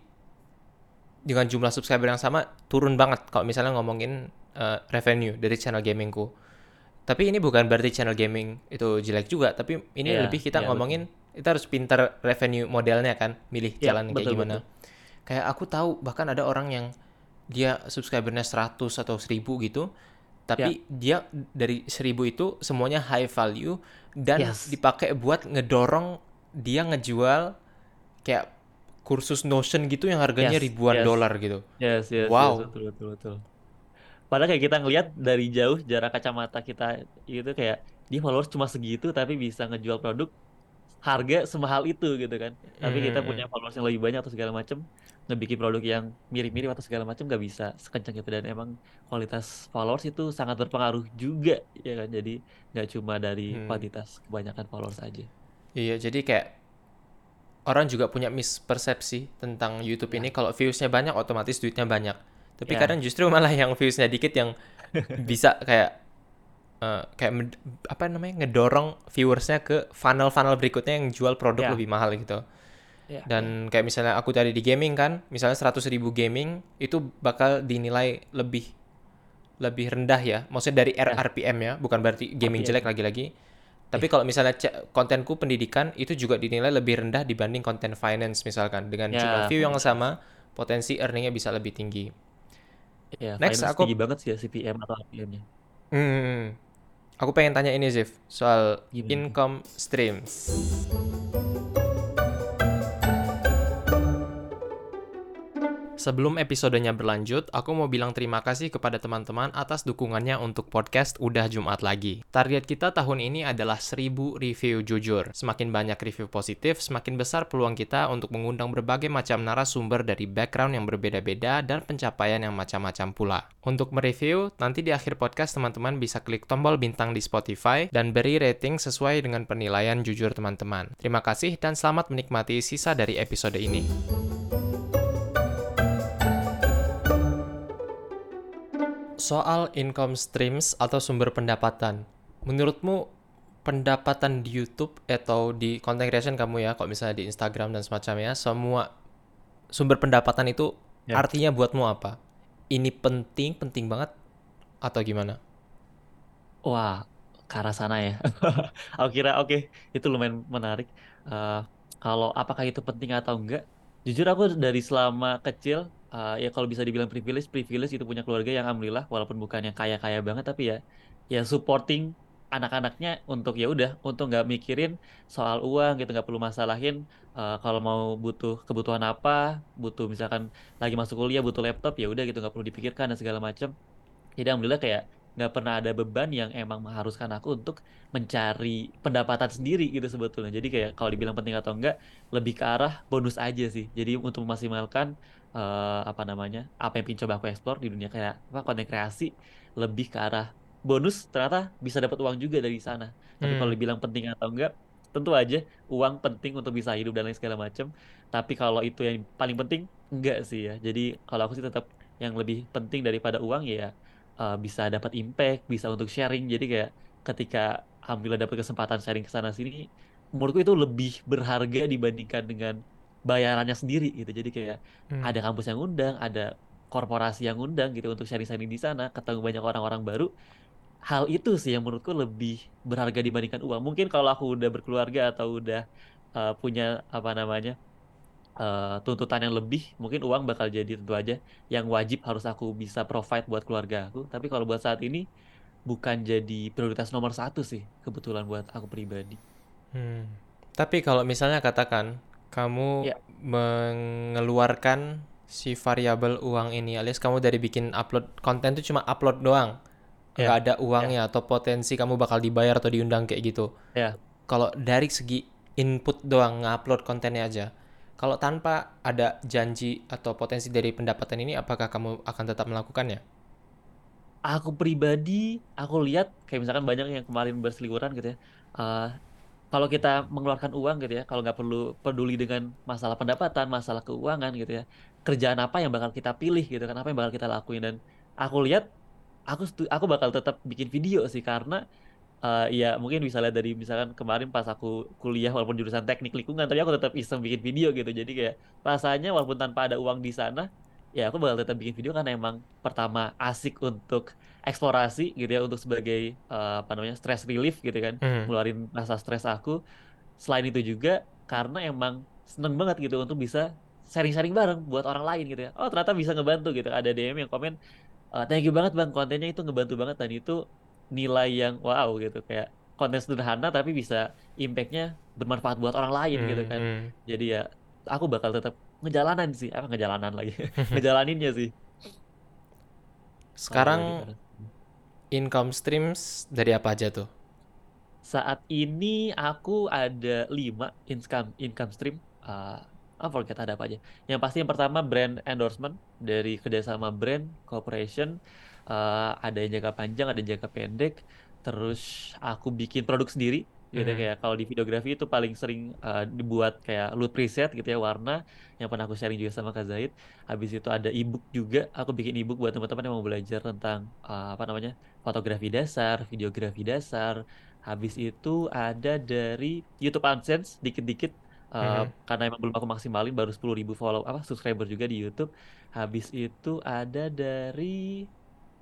dengan jumlah subscriber yang sama turun banget kalau misalnya ngomongin uh, revenue dari channel gamingku. Tapi ini bukan berarti channel gaming itu jelek juga, tapi ini yeah, lebih kita yeah, ngomongin betul. kita harus pintar revenue modelnya kan, milih yeah, jalan betul, kayak gimana. Betul. Kayak aku tahu bahkan ada orang yang dia subscribernya 100 atau 1000 gitu, tapi ya. dia dari seribu itu semuanya high value dan yes. dipakai buat ngedorong dia ngejual kayak kursus Notion gitu yang harganya yes, ribuan yes. dolar gitu. Yes, yes, wow. Yes, betul, betul, betul. Padahal kayak kita ngelihat dari jauh jarak kacamata kita itu kayak dia followers cuma segitu tapi bisa ngejual produk harga semahal itu gitu kan. Tapi kita hmm. punya followers yang lebih banyak atau segala macam ngebikin produk yang mirip-mirip atau segala macam gak bisa sekencang itu dan emang kualitas followers itu sangat berpengaruh juga ya kan jadi nggak cuma dari hmm. kuantitas kebanyakan followers aja iya jadi kayak orang juga punya mispersepsi tentang YouTube ya. ini kalau viewsnya banyak otomatis duitnya banyak tapi ya. kadang justru malah yang viewsnya dikit yang <laughs> bisa kayak uh, kayak apa namanya ngedorong viewersnya ke funnel-funnel berikutnya yang jual produk ya. lebih mahal gitu Yeah. Dan kayak misalnya aku tadi di gaming kan, misalnya 100 ribu gaming itu bakal dinilai lebih lebih rendah ya. Maksudnya dari yeah. RPM ya, bukan berarti gaming jelek lagi-lagi. Tapi yeah. kalau misalnya kontenku pendidikan itu juga dinilai lebih rendah dibanding konten finance misalkan dengan yeah. jumlah view yang sama, potensi earningnya bisa lebih tinggi. Yeah, Next aku tinggi banget sih ya CPM atau RPM-nya. Hmm, aku pengen tanya ini Zif soal Gimana? income streams. Sebelum episodenya berlanjut, aku mau bilang terima kasih kepada teman-teman atas dukungannya untuk podcast Udah Jumat Lagi. Target kita tahun ini adalah 1000 review jujur. Semakin banyak review positif, semakin besar peluang kita untuk mengundang berbagai macam narasumber dari background yang berbeda-beda dan pencapaian yang macam-macam pula. Untuk mereview, nanti di akhir podcast teman-teman bisa klik tombol bintang di Spotify dan beri rating sesuai dengan penilaian jujur teman-teman. Terima kasih dan selamat menikmati sisa dari episode ini. Soal income streams atau sumber pendapatan. Menurutmu pendapatan di YouTube atau di content creation kamu ya, kalau misalnya di Instagram dan semacamnya, semua sumber pendapatan itu ya. artinya buatmu apa? Ini penting, penting banget atau gimana? Wah, ke arah sana ya. <laughs> aku kira oke, okay, itu lumayan menarik. Uh, kalau apakah itu penting atau enggak? Jujur aku dari selama kecil uh, ya kalau bisa dibilang privilege, privilege itu punya keluarga yang alhamdulillah walaupun bukan yang kaya-kaya banget tapi ya ya supporting anak-anaknya untuk ya udah untuk nggak mikirin soal uang gitu nggak perlu masalahin uh, kalau mau butuh kebutuhan apa butuh misalkan lagi masuk kuliah butuh laptop ya udah gitu nggak perlu dipikirkan dan segala macam jadi alhamdulillah kayak nggak pernah ada beban yang emang mengharuskan aku untuk mencari pendapatan sendiri gitu sebetulnya. Jadi kayak kalau dibilang penting atau enggak lebih ke arah bonus aja sih. Jadi untuk memaksimalkan uh, apa namanya apa yang ingin coba aku explore di dunia kayak apa konten kreasi lebih ke arah bonus ternyata bisa dapat uang juga dari sana. Tapi kalau Hmm. dibilang penting atau enggak, tentu aja uang penting untuk bisa hidup dan lain segala macam. Tapi kalau itu yang paling penting, enggak sih ya. Jadi kalau aku sih tetap yang lebih penting daripada uang ya uh, bisa dapat impact, bisa untuk sharing. Jadi kayak ketika alhamdulillah dapat kesempatan sharing ke sana sini, menurutku itu lebih berharga dibandingkan dengan bayarannya sendiri gitu. Jadi kayak Hmm. ada kampus yang undang, ada korporasi yang undang gitu untuk sharing-sharing di sana, ketemu banyak orang-orang baru hal itu sih yang menurutku lebih berharga dibandingkan uang. Mungkin kalau aku udah berkeluarga atau udah uh, punya apa namanya uh, tuntutan yang lebih, mungkin uang bakal jadi tentu aja yang wajib harus aku bisa provide buat keluarga aku. Tapi kalau buat saat ini bukan jadi prioritas nomor satu sih kebetulan buat aku pribadi. Hmm. Tapi kalau misalnya katakan kamu Ya, mengeluarkan si variabel uang ini, alias kamu dari bikin upload konten itu cuma upload doang, nggak ya, ada ya, uangnya atau potensi kamu bakal dibayar atau diundang kayak gitu. ya. Kalau dari segi input doang ngupload kontennya aja, kalau tanpa ada janji atau potensi dari pendapatan ini, apakah kamu akan tetap melakukannya? Aku pribadi, aku lihat kayak misalkan banyak yang kemarin berseliweran gitu ya. Uh, kalau kita mengeluarkan uang gitu ya, kalau nggak perlu peduli dengan masalah pendapatan, masalah keuangan gitu ya, kerjaan apa yang bakal kita pilih gitu kan, apa yang bakal kita lakuin. Dan aku lihat, aku aku bakal tetap bikin video sih karena uh, ya mungkin bisa lihat dari misalkan kemarin pas aku kuliah walaupun jurusan teknik lingkungan, tapi aku tetap iseng bikin video gitu, jadi kayak rasanya walaupun tanpa ada uang di sana, ya aku bakal tetap bikin video karena emang pertama asik untuk eksplorasi gitu ya, untuk sebagai uh, apa namanya stress relief gitu kan Hmm. ngeluarin rasa stres aku. Selain itu juga karena emang seneng banget gitu untuk bisa sharing-sharing bareng buat orang lain gitu ya. Oh ternyata bisa ngebantu gitu. Ada DM yang komen, "Eh, thank you banget bang, kontennya itu ngebantu banget dan itu nilai yang wow gitu kayak konten sederhana tapi bisa impactnya bermanfaat buat orang lain gitu Hmm, kan. hmm. Jadi ya aku bakal tetap ngejalanan sih, apa ngejalanan lagi, <laughs> ngejalaninnya sih. Sekarang income streams dari apa aja tuh? Saat ini aku ada 5 income income stream. Uh, I forget ada apa aja. Yang pasti yang pertama brand endorsement dari kerjasama brand corporation. Uh, ada yang jangka panjang, ada yang jangka pendek. Terus aku bikin produk sendiri. Gitu Hmm. kayak kalau di videografi itu paling sering uh, dibuat kayak loot preset gitu ya warna yang pernah aku sharing juga sama Kak Zaid. Habis itu ada ebook juga. Aku bikin ebook buat teman-teman yang mau belajar tentang uh, apa namanya fotografi dasar, videografi dasar, Habis itu ada dari YouTube AdSense dikit-dikit uh, Mhm. karena emang belum aku maksimalin baru 10.000 follow apa subscriber juga di YouTube. Habis itu ada dari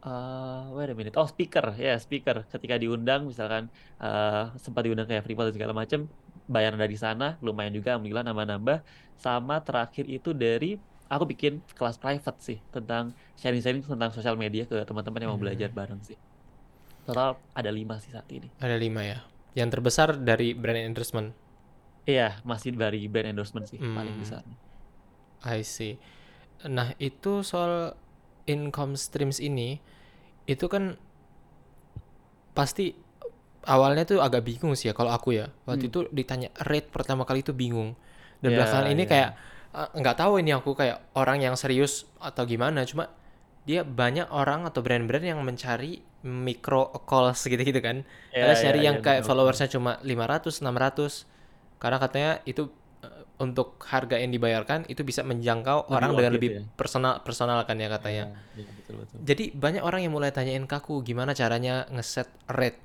uh, wait a minute. Oh, speaker. Ya, speaker. Ketika diundang misalkan uh, sempat diundang kayak Freeport dan segala macam, bayaran dari sana lumayan juga alhamdulillah nambah-nambah. Sama terakhir itu dari aku bikin kelas private sih tentang sharing-sharing tentang sosial media ke teman-teman yang mau belajar Hmm. bareng sih. Total ada lima sih saat ini. Ada lima ya. Yang terbesar dari brand endorsement. Iya, masih dari brand endorsement sih paling Hmm, besar. I see. Nah, itu soal income streams ini, itu kan pasti awalnya tuh agak bingung sih ya kalau aku ya. Waktu Hmm. itu ditanya rate pertama kali itu bingung. Dan Ya, belakangan ini ya. kayak eh, nggak tahu ini aku kayak orang yang serius atau gimana. Cuma dia banyak orang atau brand-brand yang mencari micro calls gitu-gitu kan. Ya, Alias ya, nyari ya, yang kayak benar-benar. followersnya cuma 500, 600. Karena katanya itu untuk harga yang dibayarkan itu bisa menjangkau Lebih orang dengan lebih ya. personal personal kan ya Ya, katanya. ya, betul betul. Jadi banyak orang yang mulai tanyain ke aku gimana caranya ngeset rate.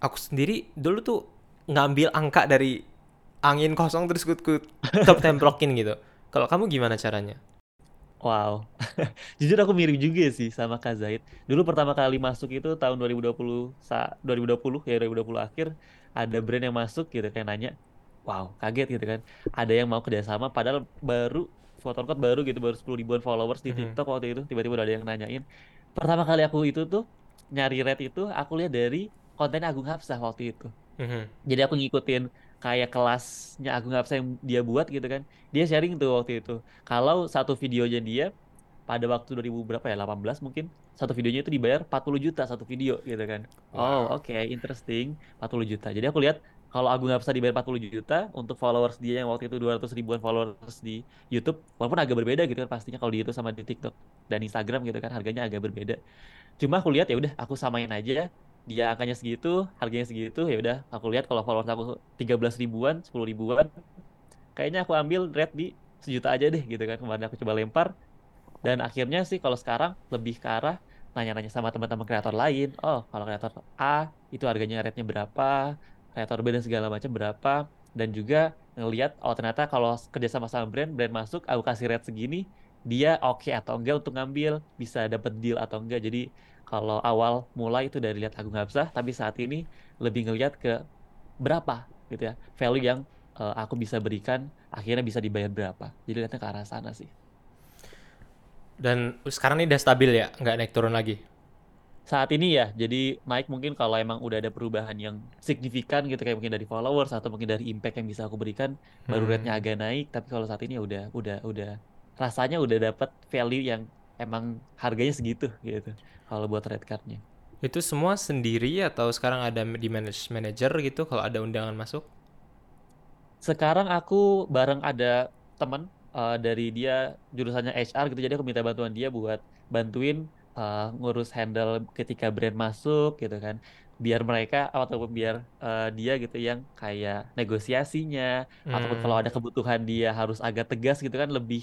Aku sendiri dulu tuh ngambil angka dari angin kosong terus ku, ku top <laughs> templokin gitu. Kalau kamu gimana caranya? Wow. <laughs> Jujur aku mirip juga sih sama Kak Zaid. Dulu pertama kali masuk itu tahun 2020 sa 2020 ya 2020 akhir ada brand yang masuk gitu kayak nanya, wow kaget gitu kan. Ada yang mau kerjasama padahal baru foto code baru gitu baru 10 ribuan followers di Mhm. TikTok waktu itu tiba-tiba udah ada yang nanyain pertama kali aku itu tuh nyari rate itu aku lihat dari konten Agung Hapsah waktu itu Mhm. jadi aku ngikutin kayak kelasnya Agung Hapsah yang dia buat gitu kan dia sharing tuh waktu itu kalau satu videonya dia pada waktu 2000 berapa ya 18 mungkin satu videonya itu dibayar 40 juta satu video gitu kan oh Wow. oke interesting 40 juta jadi aku lihat kalau Agung Hapsah dibayar 40 juta untuk followers dia yang waktu itu 200 ribuan followers di YouTube walaupun agak berbeda gitu kan pastinya kalau di YouTube sama di TikTok dan Instagram gitu kan harganya agak berbeda. Cuma aku lihat ya udah aku samain aja dia angkanya segitu harganya segitu ya udah aku lihat kalau followers aku 13 ribuan 10 ribuan kayaknya aku ambil rate di sejuta aja deh gitu kan kemarin aku coba lempar. Dan akhirnya sih kalau sekarang lebih ke arah nanya-nanya sama teman-teman kreator lain oh kalau kreator A itu harganya rate-nya berapa kreator B dan segala macam berapa dan juga ngelihat oh ternyata kalau kerja sama sama brand brand masuk aku kasih rate segini dia oke atau enggak untuk ngambil bisa dapat deal atau enggak. Jadi kalau awal mulai itu dari lihat Agung Hapsah tapi saat ini lebih ngelihat ke berapa gitu ya value yang eh, aku bisa berikan akhirnya bisa dibayar berapa. Jadi lihatnya ke arah sana sih. Dan sekarang ini udah stabil ya, nggak naik turun lagi. Saat ini ya jadi naik mungkin kalau emang udah ada perubahan yang signifikan gitu kayak mungkin dari followers atau mungkin dari impact yang bisa aku berikan baru Hmm. rate-nya agak naik tapi kalau saat ini ya udah udah udah rasanya udah dapat value yang emang harganya segitu gitu kalau buat rate card-nya Itu semua sendiri atau sekarang ada di manage manager gitu kalau ada undangan masuk? sekarang aku bareng ada teman eh, dari dia jurusannya HR gitu jadi aku minta bantuan dia buat bantuin eh, ngurus handle ketika brand masuk gitu kan. Biar mereka ataupun biar eh, dia gitu yang kayak negosiasinya. Ataupun kalau Hmm. ada kebutuhan dia harus agak tegas gitu kan lebih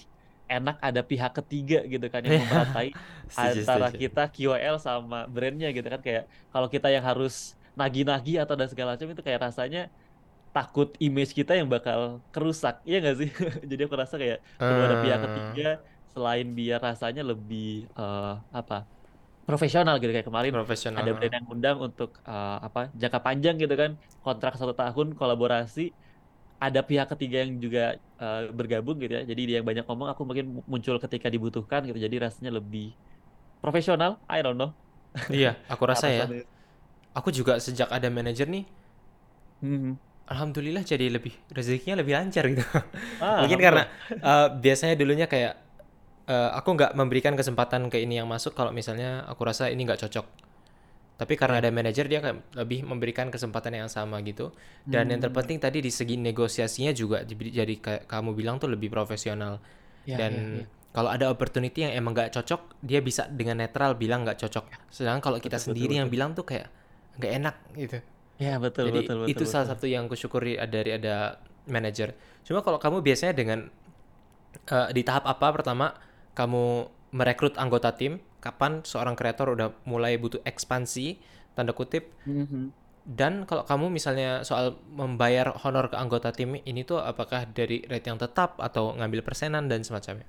enak ada pihak ketiga gitu kan yang memeratai <laughs> Setuju, antara kita KOL sama brandnya gitu kan. Kayak kalau kita yang harus nagih-nagih atau dan segala macam itu kayak rasanya takut image kita yang bakal kerusak. Iya nggak sih? <laughs> Jadi aku rasa kayak perlu ada pihak Eh, ketiga selain biar rasanya lebih eh, apa profesional gitu. Kayak kemarin profesional. ada brand yang undang untuk eh, apa jangka panjang gitu kan. Kontrak satu tahun kolaborasi. Ada pihak ketiga yang juga eh, bergabung gitu ya. Jadi dia yang banyak ngomong aku mungkin muncul ketika dibutuhkan gitu. Jadi rasanya lebih profesional. I don't know. Iya, aku <laughs> rasa ya. Aku juga sejak ada manajer nih, Hmm. alhamdulillah jadi lebih rezekinya lebih lancar gitu. ah <laughs> Mungkin karena eh, biasanya dulunya kayak eh, aku nggak memberikan kesempatan ke ini yang masuk kalau misalnya aku rasa ini nggak cocok. Tapi karena ya ada manajer dia lebih memberikan kesempatan yang sama gitu. Dan yang Hmm. terpenting tadi di segi negosiasinya juga jadi kayak kamu bilang tuh lebih profesional. ya ya Dan ya kalau ada opportunity yang emang nggak cocok, dia bisa dengan netral bilang nggak cocok. Sedangkan kalau kita betul betul sendiri yang betul bilang tuh kayak nggak enak gitu. ya betul Jadi betul betul itu salah betul satu yang kusyukuri dari ada manajer. Cuma kalau kamu biasanya dengan eh, di tahap apa pertama kamu merekrut anggota tim, kapan seorang kreator udah mulai butuh ekspansi tanda kutip Mhm. dan kalau kamu misalnya soal membayar honor ke anggota tim ini tuh apakah dari rate yang tetap atau ngambil persenan dan semacamnya?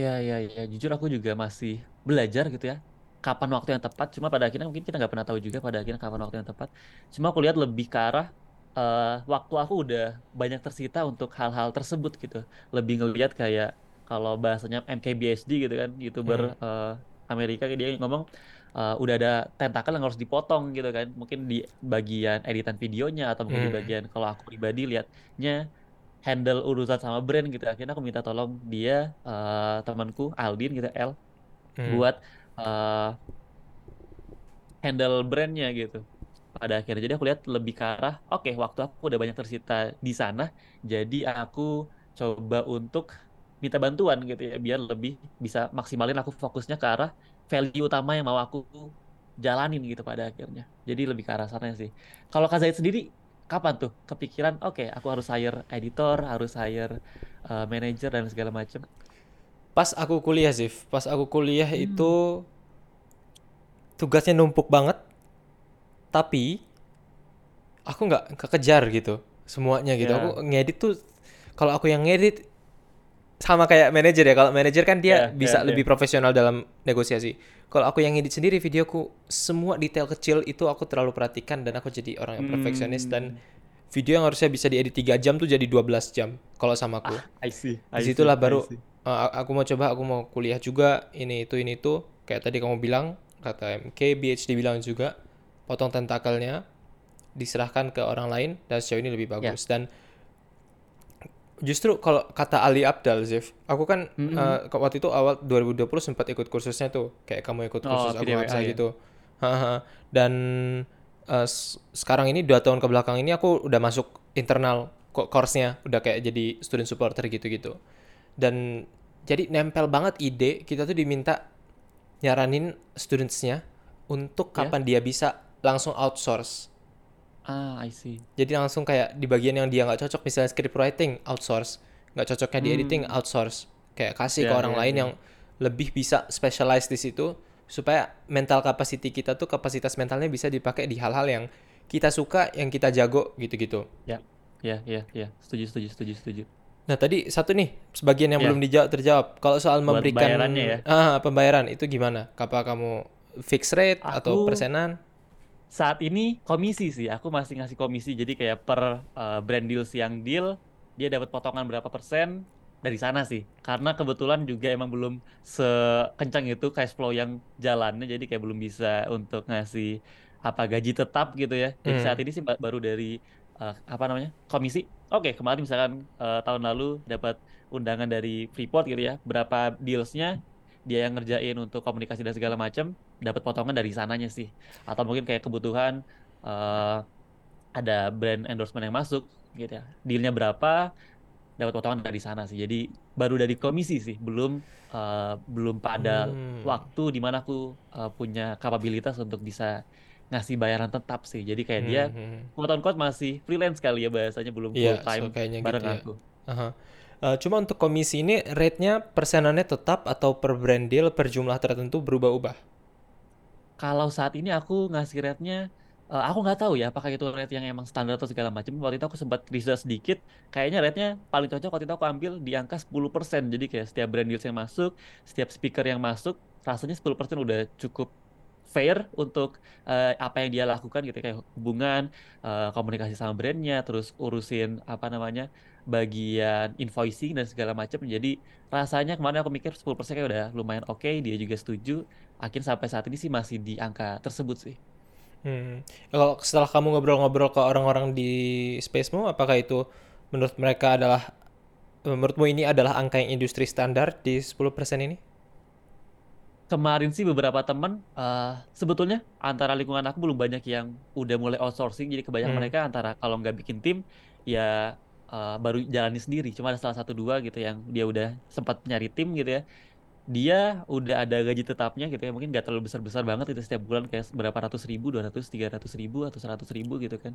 Ya, ya, ya. Jujur aku juga masih belajar gitu ya. Kapan waktu yang tepat? Cuma pada akhirnya mungkin kita nggak pernah tahu juga pada akhirnya kapan waktu yang tepat. Cuma aku lihat lebih ke arah eh, waktu aku udah banyak tersita untuk hal-hal tersebut gitu. Lebih ngelihat kayak kalau bahasanya MKBHD gitu kan, youtuber Hmm. eh, Amerika dia ngomong eh, udah ada tentakel yang harus dipotong gitu kan. Mungkin di bagian editan videonya atau mungkin di Hmm. bagian kalau aku pribadi lihatnya handle urusan sama brand gitu. Akhirnya aku minta tolong dia eh, temanku Aldin gitu L Hmm. buat eh, handle brandnya gitu. Pada akhirnya jadi aku lihat lebih ke arah oke waktu aku udah banyak tersita di sana jadi aku coba untuk minta bantuan gitu ya biar lebih bisa maksimalin aku fokusnya ke arah value utama yang mau aku jalanin gitu pada akhirnya. Jadi lebih ke arah sana sih. Kalau Kak Zaid sendiri kapan tuh kepikiran oke aku harus hire editor, harus hire eh, manager dan segala macam. Pas aku kuliah Zif, pas aku kuliah Hmm. itu tugasnya numpuk banget, tapi aku nggak kekejar gitu semuanya gitu. Aku Ya, ngedit tuh kalau aku yang ngedit sama kayak manajer ya. Kalau manajer kan dia ya, bisa ya, ya. lebih profesional dalam negosiasi. Kalau aku yang ngedit sendiri videoku, semua detail kecil itu aku terlalu perhatikan dan aku jadi orang yang perfeksionis dan Hmm. video yang harusnya bisa diedit 3 jam tuh jadi 12 jam kalau sama aku. Ah, I see, I see, Di situlah I baru see. uh, aku mau coba, aku mau kuliah juga ini itu ini itu kayak tadi kamu bilang kata MK, BHD bilang juga potong tentakelnya diserahkan ke orang lain dan sejauh ini lebih bagus dan justru kalau kata Ali Abdal Zif aku kan Mm-mm. uh, waktu itu awal 2020 sempat ikut kursusnya tuh kayak kamu ikut Oh, kursus aku PDWA, bisa ya. gitu Haha. dan uh, sekarang ini dua tahun ke belakang ini aku udah masuk internal course-nya udah kayak jadi student supporter gitu-gitu dan jadi nempel banget ide kita tuh diminta nyaranin studentsnya untuk Ya. kapan dia bisa langsung outsource Ah, I see. jadi langsung kayak di bagian yang dia nggak cocok misalnya script writing outsource nggak cocoknya di Hmm. editing outsource kayak kasih ke Ya, orang ya, lain ya. yang lebih bisa specialize di situ supaya mental capacity kita tuh kapasitas mentalnya bisa dipakai di hal-hal yang kita suka yang kita jago gitu-gitu Ya, ya, ya, ya. Setuju, setuju, setuju, setuju. nah tadi satu nih sebagian yang Ya. belum dijawab terjawab kalau soal Buat memberikan ya. ah pembayaran itu gimana apa kamu fixed rate atau Aku- persenan Saat ini komisi sih, aku masih ngasih komisi. Jadi kayak per uh, brand deals yang deal, dia dapat potongan berapa persen dari sana sih. Karena kebetulan juga emang belum sekencang itu cash flow yang jalannya, jadi kayak belum bisa untuk ngasih apa gaji tetap gitu ya. Jadi Hmm. saat ini sih ba- baru dari uh, apa namanya komisi. Oke, kemarin misalkan uh, tahun lalu dapat undangan dari Freeport gitu ya, berapa dealsnya dia yang ngerjain untuk komunikasi dan segala macam dapat potongan dari sananya sih atau mungkin kayak kebutuhan eh, ada brand endorsement yang masuk gitu ya dealnya berapa dapat potongan dari sana sih jadi baru dari komisi sih belum eh, belum pada Hmm. waktu di mana aku eh, punya kapabilitas untuk bisa ngasih bayaran tetap sih jadi kayak dia Hmm, hmm. quote unquote masih freelance kali ya bahasanya belum Iya, full time so kayaknya bareng gitu ya. aku Aha. Eh, cuma untuk komisi ini rate-nya persenannya tetap atau per brand deal per jumlah tertentu berubah-ubah? Kalau saat ini aku ngasih rate-nya, eh, aku nggak tahu ya apakah itu rate yang emang standar atau segala macam. Waktu itu aku sempat research sedikit, kayaknya rate-nya paling cocok waktu itu aku ambil di angka 10%. Jadi kayak setiap brand deals yang masuk, setiap speaker yang masuk, rasanya 10% udah cukup fair untuk eh, apa yang dia lakukan gitu kayak hubungan, eh, komunikasi sama brandnya, terus urusin apa namanya bagian invoicing dan segala macam. Jadi rasanya kemarin aku mikir 10% kayak udah lumayan oke, dia juga setuju. Akhirnya sampai saat ini sih masih di angka tersebut sih. Hmm. Kalau setelah kamu ngobrol-ngobrol ke orang-orang di spacemu, apakah itu menurut mereka adalah menurutmu ini adalah angka yang industri standar di 10% ini? Kemarin sih beberapa teman eh, sebetulnya antara lingkungan aku belum banyak yang udah mulai outsourcing. Jadi kebanyakan Hmm. mereka antara kalau nggak bikin tim ya eh, baru jalani sendiri. Cuma ada salah satu dua gitu yang dia udah sempat nyari tim gitu ya. Dia udah ada gaji tetapnya gitu ya. Mungkin nggak terlalu besar-besar banget itu setiap bulan kayak berapa ratus ribu, dua ratus, tiga ratus ribu atau seratus ribu gitu kan.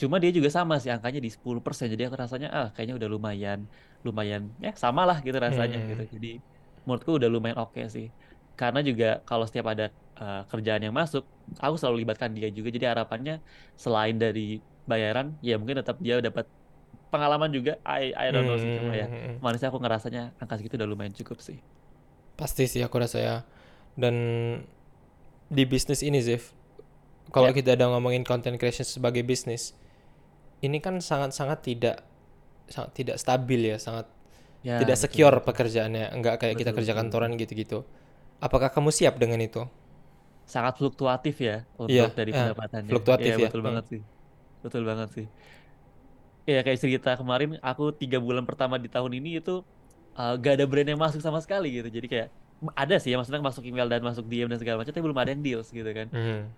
Cuma dia juga sama sih angkanya di 10%. Jadi aku rasanya ah kayaknya udah lumayan lumayan ya sama lah gitu rasanya Hmm. gitu. Jadi menurutku udah lumayan oke sih. Karena juga kalau setiap ada uh, kerjaan yang masuk, aku selalu libatkan dia juga. Jadi harapannya selain dari bayaran, ya mungkin tetap dia dapat pengalaman juga. I I don't know sih cuma ya. Hmm. Manisnya aku ngerasanya angka segitu udah lumayan cukup sih. Pasti sih aku rasa ya. Dan di bisnis ini Zif, kalau Ya. kita ada ngomongin content creation sebagai bisnis, ini kan sangat-sangat tidak sangat tidak stabil ya, sangat Ya, tidak betul, secure betul. pekerjaannya, enggak kayak kita Betul, kerja betul, kantoran gitu-gitu. Apakah kamu siap dengan itu? Sangat fluktuatif ya untuk Iya, dari eh, pendapatannya. fluktuatif Iya, ya. betul Hmm. banget sih. Betul banget sih. Iya kayak cerita kemarin aku tiga bulan pertama di tahun ini itu uh, gak ada brand yang masuk sama sekali gitu. Jadi kayak ada sih ya maksudnya masuk email dan masuk DM dan segala macam, tapi belum ada yang deals gitu kan. Hmm.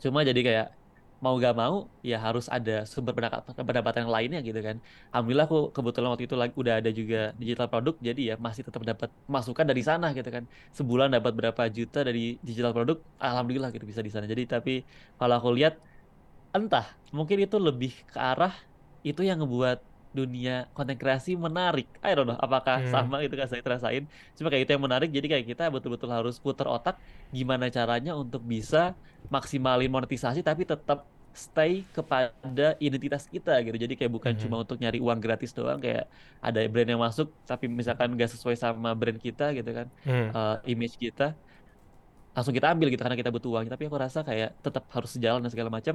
Cuma jadi kayak mau gak mau ya harus ada sumber pendapatan, pendapatan yang lainnya gitu kan. Alhamdulillah aku kebetulan waktu itu lagi udah ada juga digital produk jadi ya masih tetap dapat masukan dari sana gitu kan. Sebulan dapat berapa juta dari digital produk, alhamdulillah gitu bisa di sana. Jadi tapi kalau aku lihat entah mungkin itu lebih ke arah itu yang ngebuat dunia konten kreasi menarik. I don't know apakah Hmm. sama itu kan saya rasain. Cuma kayak itu yang menarik jadi kayak kita betul-betul harus putar otak gimana caranya untuk bisa maksimalin monetisasi tapi tetap stay kepada identitas kita gitu. Jadi kayak bukan Mhm. cuma untuk nyari uang gratis doang kayak ada brand yang masuk tapi misalkan gak sesuai sama brand kita gitu kan. Hmm. eh, image kita langsung kita ambil gitu karena kita butuh uangnya tapi aku rasa kayak tetap harus sejalan dan segala macam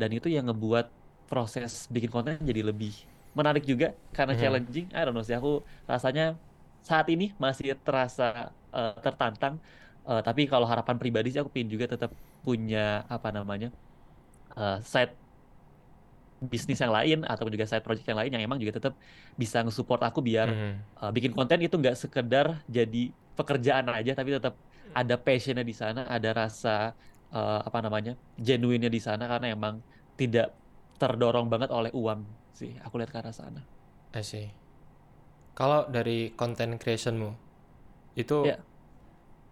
dan itu yang ngebuat proses bikin konten jadi lebih menarik juga karena Mhm. challenging. I don't know sih aku rasanya saat ini masih terasa eh, tertantang. Eh, tapi kalau harapan pribadi sih aku pengen juga tetap punya apa namanya eh, side bisnis yang lain ataupun juga side project yang lain yang emang juga tetap bisa nge-support aku biar Mhm. uh, bikin konten itu nggak sekedar jadi pekerjaan aja tapi tetap ada passionnya di sana ada rasa uh, apa namanya genuine-nya di sana karena emang tidak terdorong banget oleh uang sih aku lihat ke arah sana I see. Kalau dari content creationmu, itu Ya.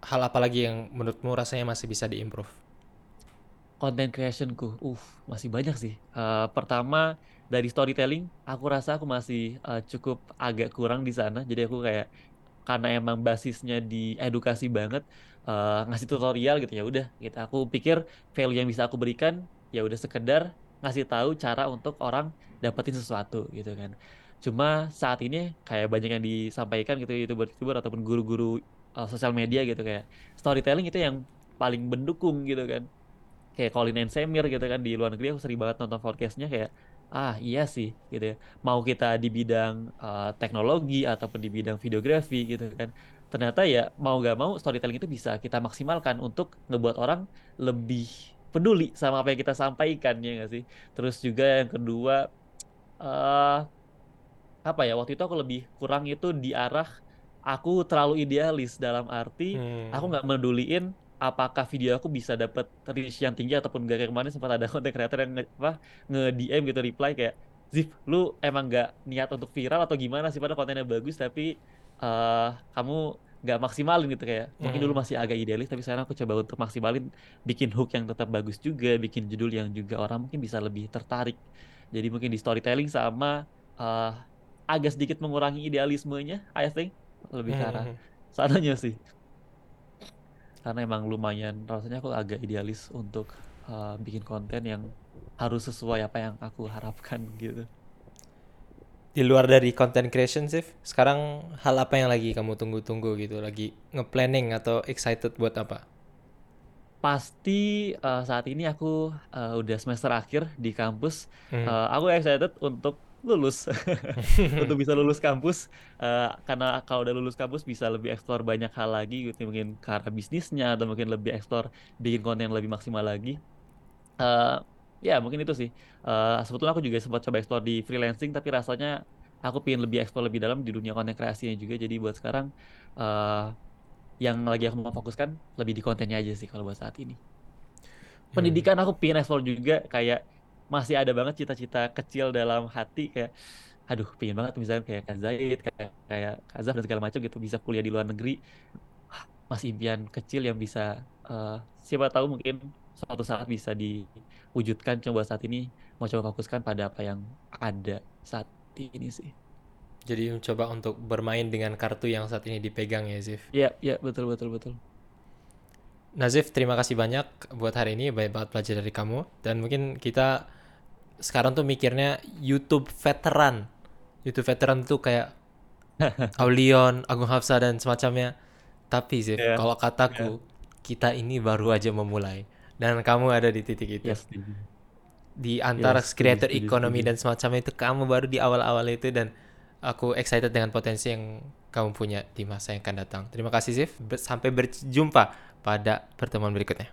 hal apa lagi yang menurutmu rasanya masih bisa diimprove? content creationku, uh masih banyak sih. Uh, pertama dari storytelling, aku rasa aku masih uh, cukup agak kurang di sana. Jadi aku kayak karena emang basisnya di edukasi banget, uh, ngasih tutorial gitu ya udah. Gitu. Aku pikir value yang bisa aku berikan ya udah sekedar ngasih tahu cara untuk orang dapetin sesuatu gitu kan. Cuma saat ini kayak banyak yang disampaikan gitu youtuber-youtuber ataupun guru-guru uh, sosial media gitu kayak storytelling itu yang paling mendukung gitu kan. Kayak Colin and Semir gitu kan di luar negeri aku sering banget nonton podcastnya kayak ah iya sih gitu ya. Mau kita di bidang uh, teknologi ataupun di bidang videografi gitu kan. Ternyata ya mau gak mau storytelling itu bisa kita maksimalkan untuk ngebuat orang lebih peduli sama apa yang kita sampaikan ya nggak sih? Terus juga yang kedua uh, apa ya waktu itu aku lebih kurang itu di arah aku terlalu idealis dalam arti Hmm. aku nggak meduliin apakah video aku bisa dapat reach yang tinggi ataupun gak kayak kemarin sempat ada <laughs> konten creator yang nge, apa, nge DM gitu reply kayak Zif lu emang nggak niat untuk viral atau gimana sih? Padahal kontennya bagus tapi eh kamu nggak maksimalin gitu kayak mungkin dulu Hmm. masih agak idealis tapi sekarang aku coba untuk maksimalin bikin hook yang tetap bagus juga bikin judul yang juga orang mungkin bisa lebih tertarik jadi mungkin di storytelling sama eh agak sedikit mengurangi idealismenya I think lebih ke arah Hmm. sananya sih karena emang lumayan rasanya aku agak idealis untuk uh, bikin konten yang harus sesuai apa yang aku harapkan gitu. Di luar dari content creation sih, sekarang hal apa yang lagi kamu tunggu-tunggu gitu? Lagi nge-planning atau excited buat apa? Pasti uh, saat ini aku uh, udah semester akhir di kampus. Hmm. Uh, aku excited untuk lulus, <laughs> untuk bisa lulus kampus. Uh, karena kalau udah lulus kampus bisa lebih explore banyak hal lagi gitu, mungkin ke arah bisnisnya atau mungkin lebih explore bikin konten yang lebih maksimal lagi. Uh, ya mungkin itu sih. Uh, sebetulnya aku juga sempat coba explore di freelancing, tapi rasanya aku pengen lebih explore lebih dalam di dunia konten kreasinya juga. Jadi buat sekarang uh, yang lagi aku mau fokuskan lebih di kontennya aja sih kalau buat saat ini. Pendidikan aku pengen explore juga kayak masih ada banget cita-cita kecil dalam hati kayak aduh pengen banget misalnya kayak Kak Zaid kayak kayak Kazaf dan segala macam gitu bisa kuliah di luar negeri masih impian kecil yang bisa eh, siapa tahu mungkin suatu saat bisa diwujudkan coba saat ini mau coba fokuskan pada apa yang ada saat ini sih Jadi mencoba untuk bermain dengan kartu yang saat ini dipegang ya, Zif. ya ya betul betul betul Nazif, terima kasih banyak buat hari ini. Banyak banget belajar dari kamu. Dan mungkin kita sekarang tuh mikirnya YouTube veteran. YouTube veteran tuh kayak <laughs> Aulion, Agung Hafsa dan semacamnya. Tapi Zif, Iya, kalau kataku, kita ini baru aja memulai. Dan kamu ada di titik itu. yes Di antara Yes, creator setuju, economy dan semacamnya itu, kamu baru di awal-awal itu. Dan aku excited dengan potensi yang kamu punya di masa yang akan datang. Terima kasih. Ber- Sampai berjumpa pada pertemuan berikutnya.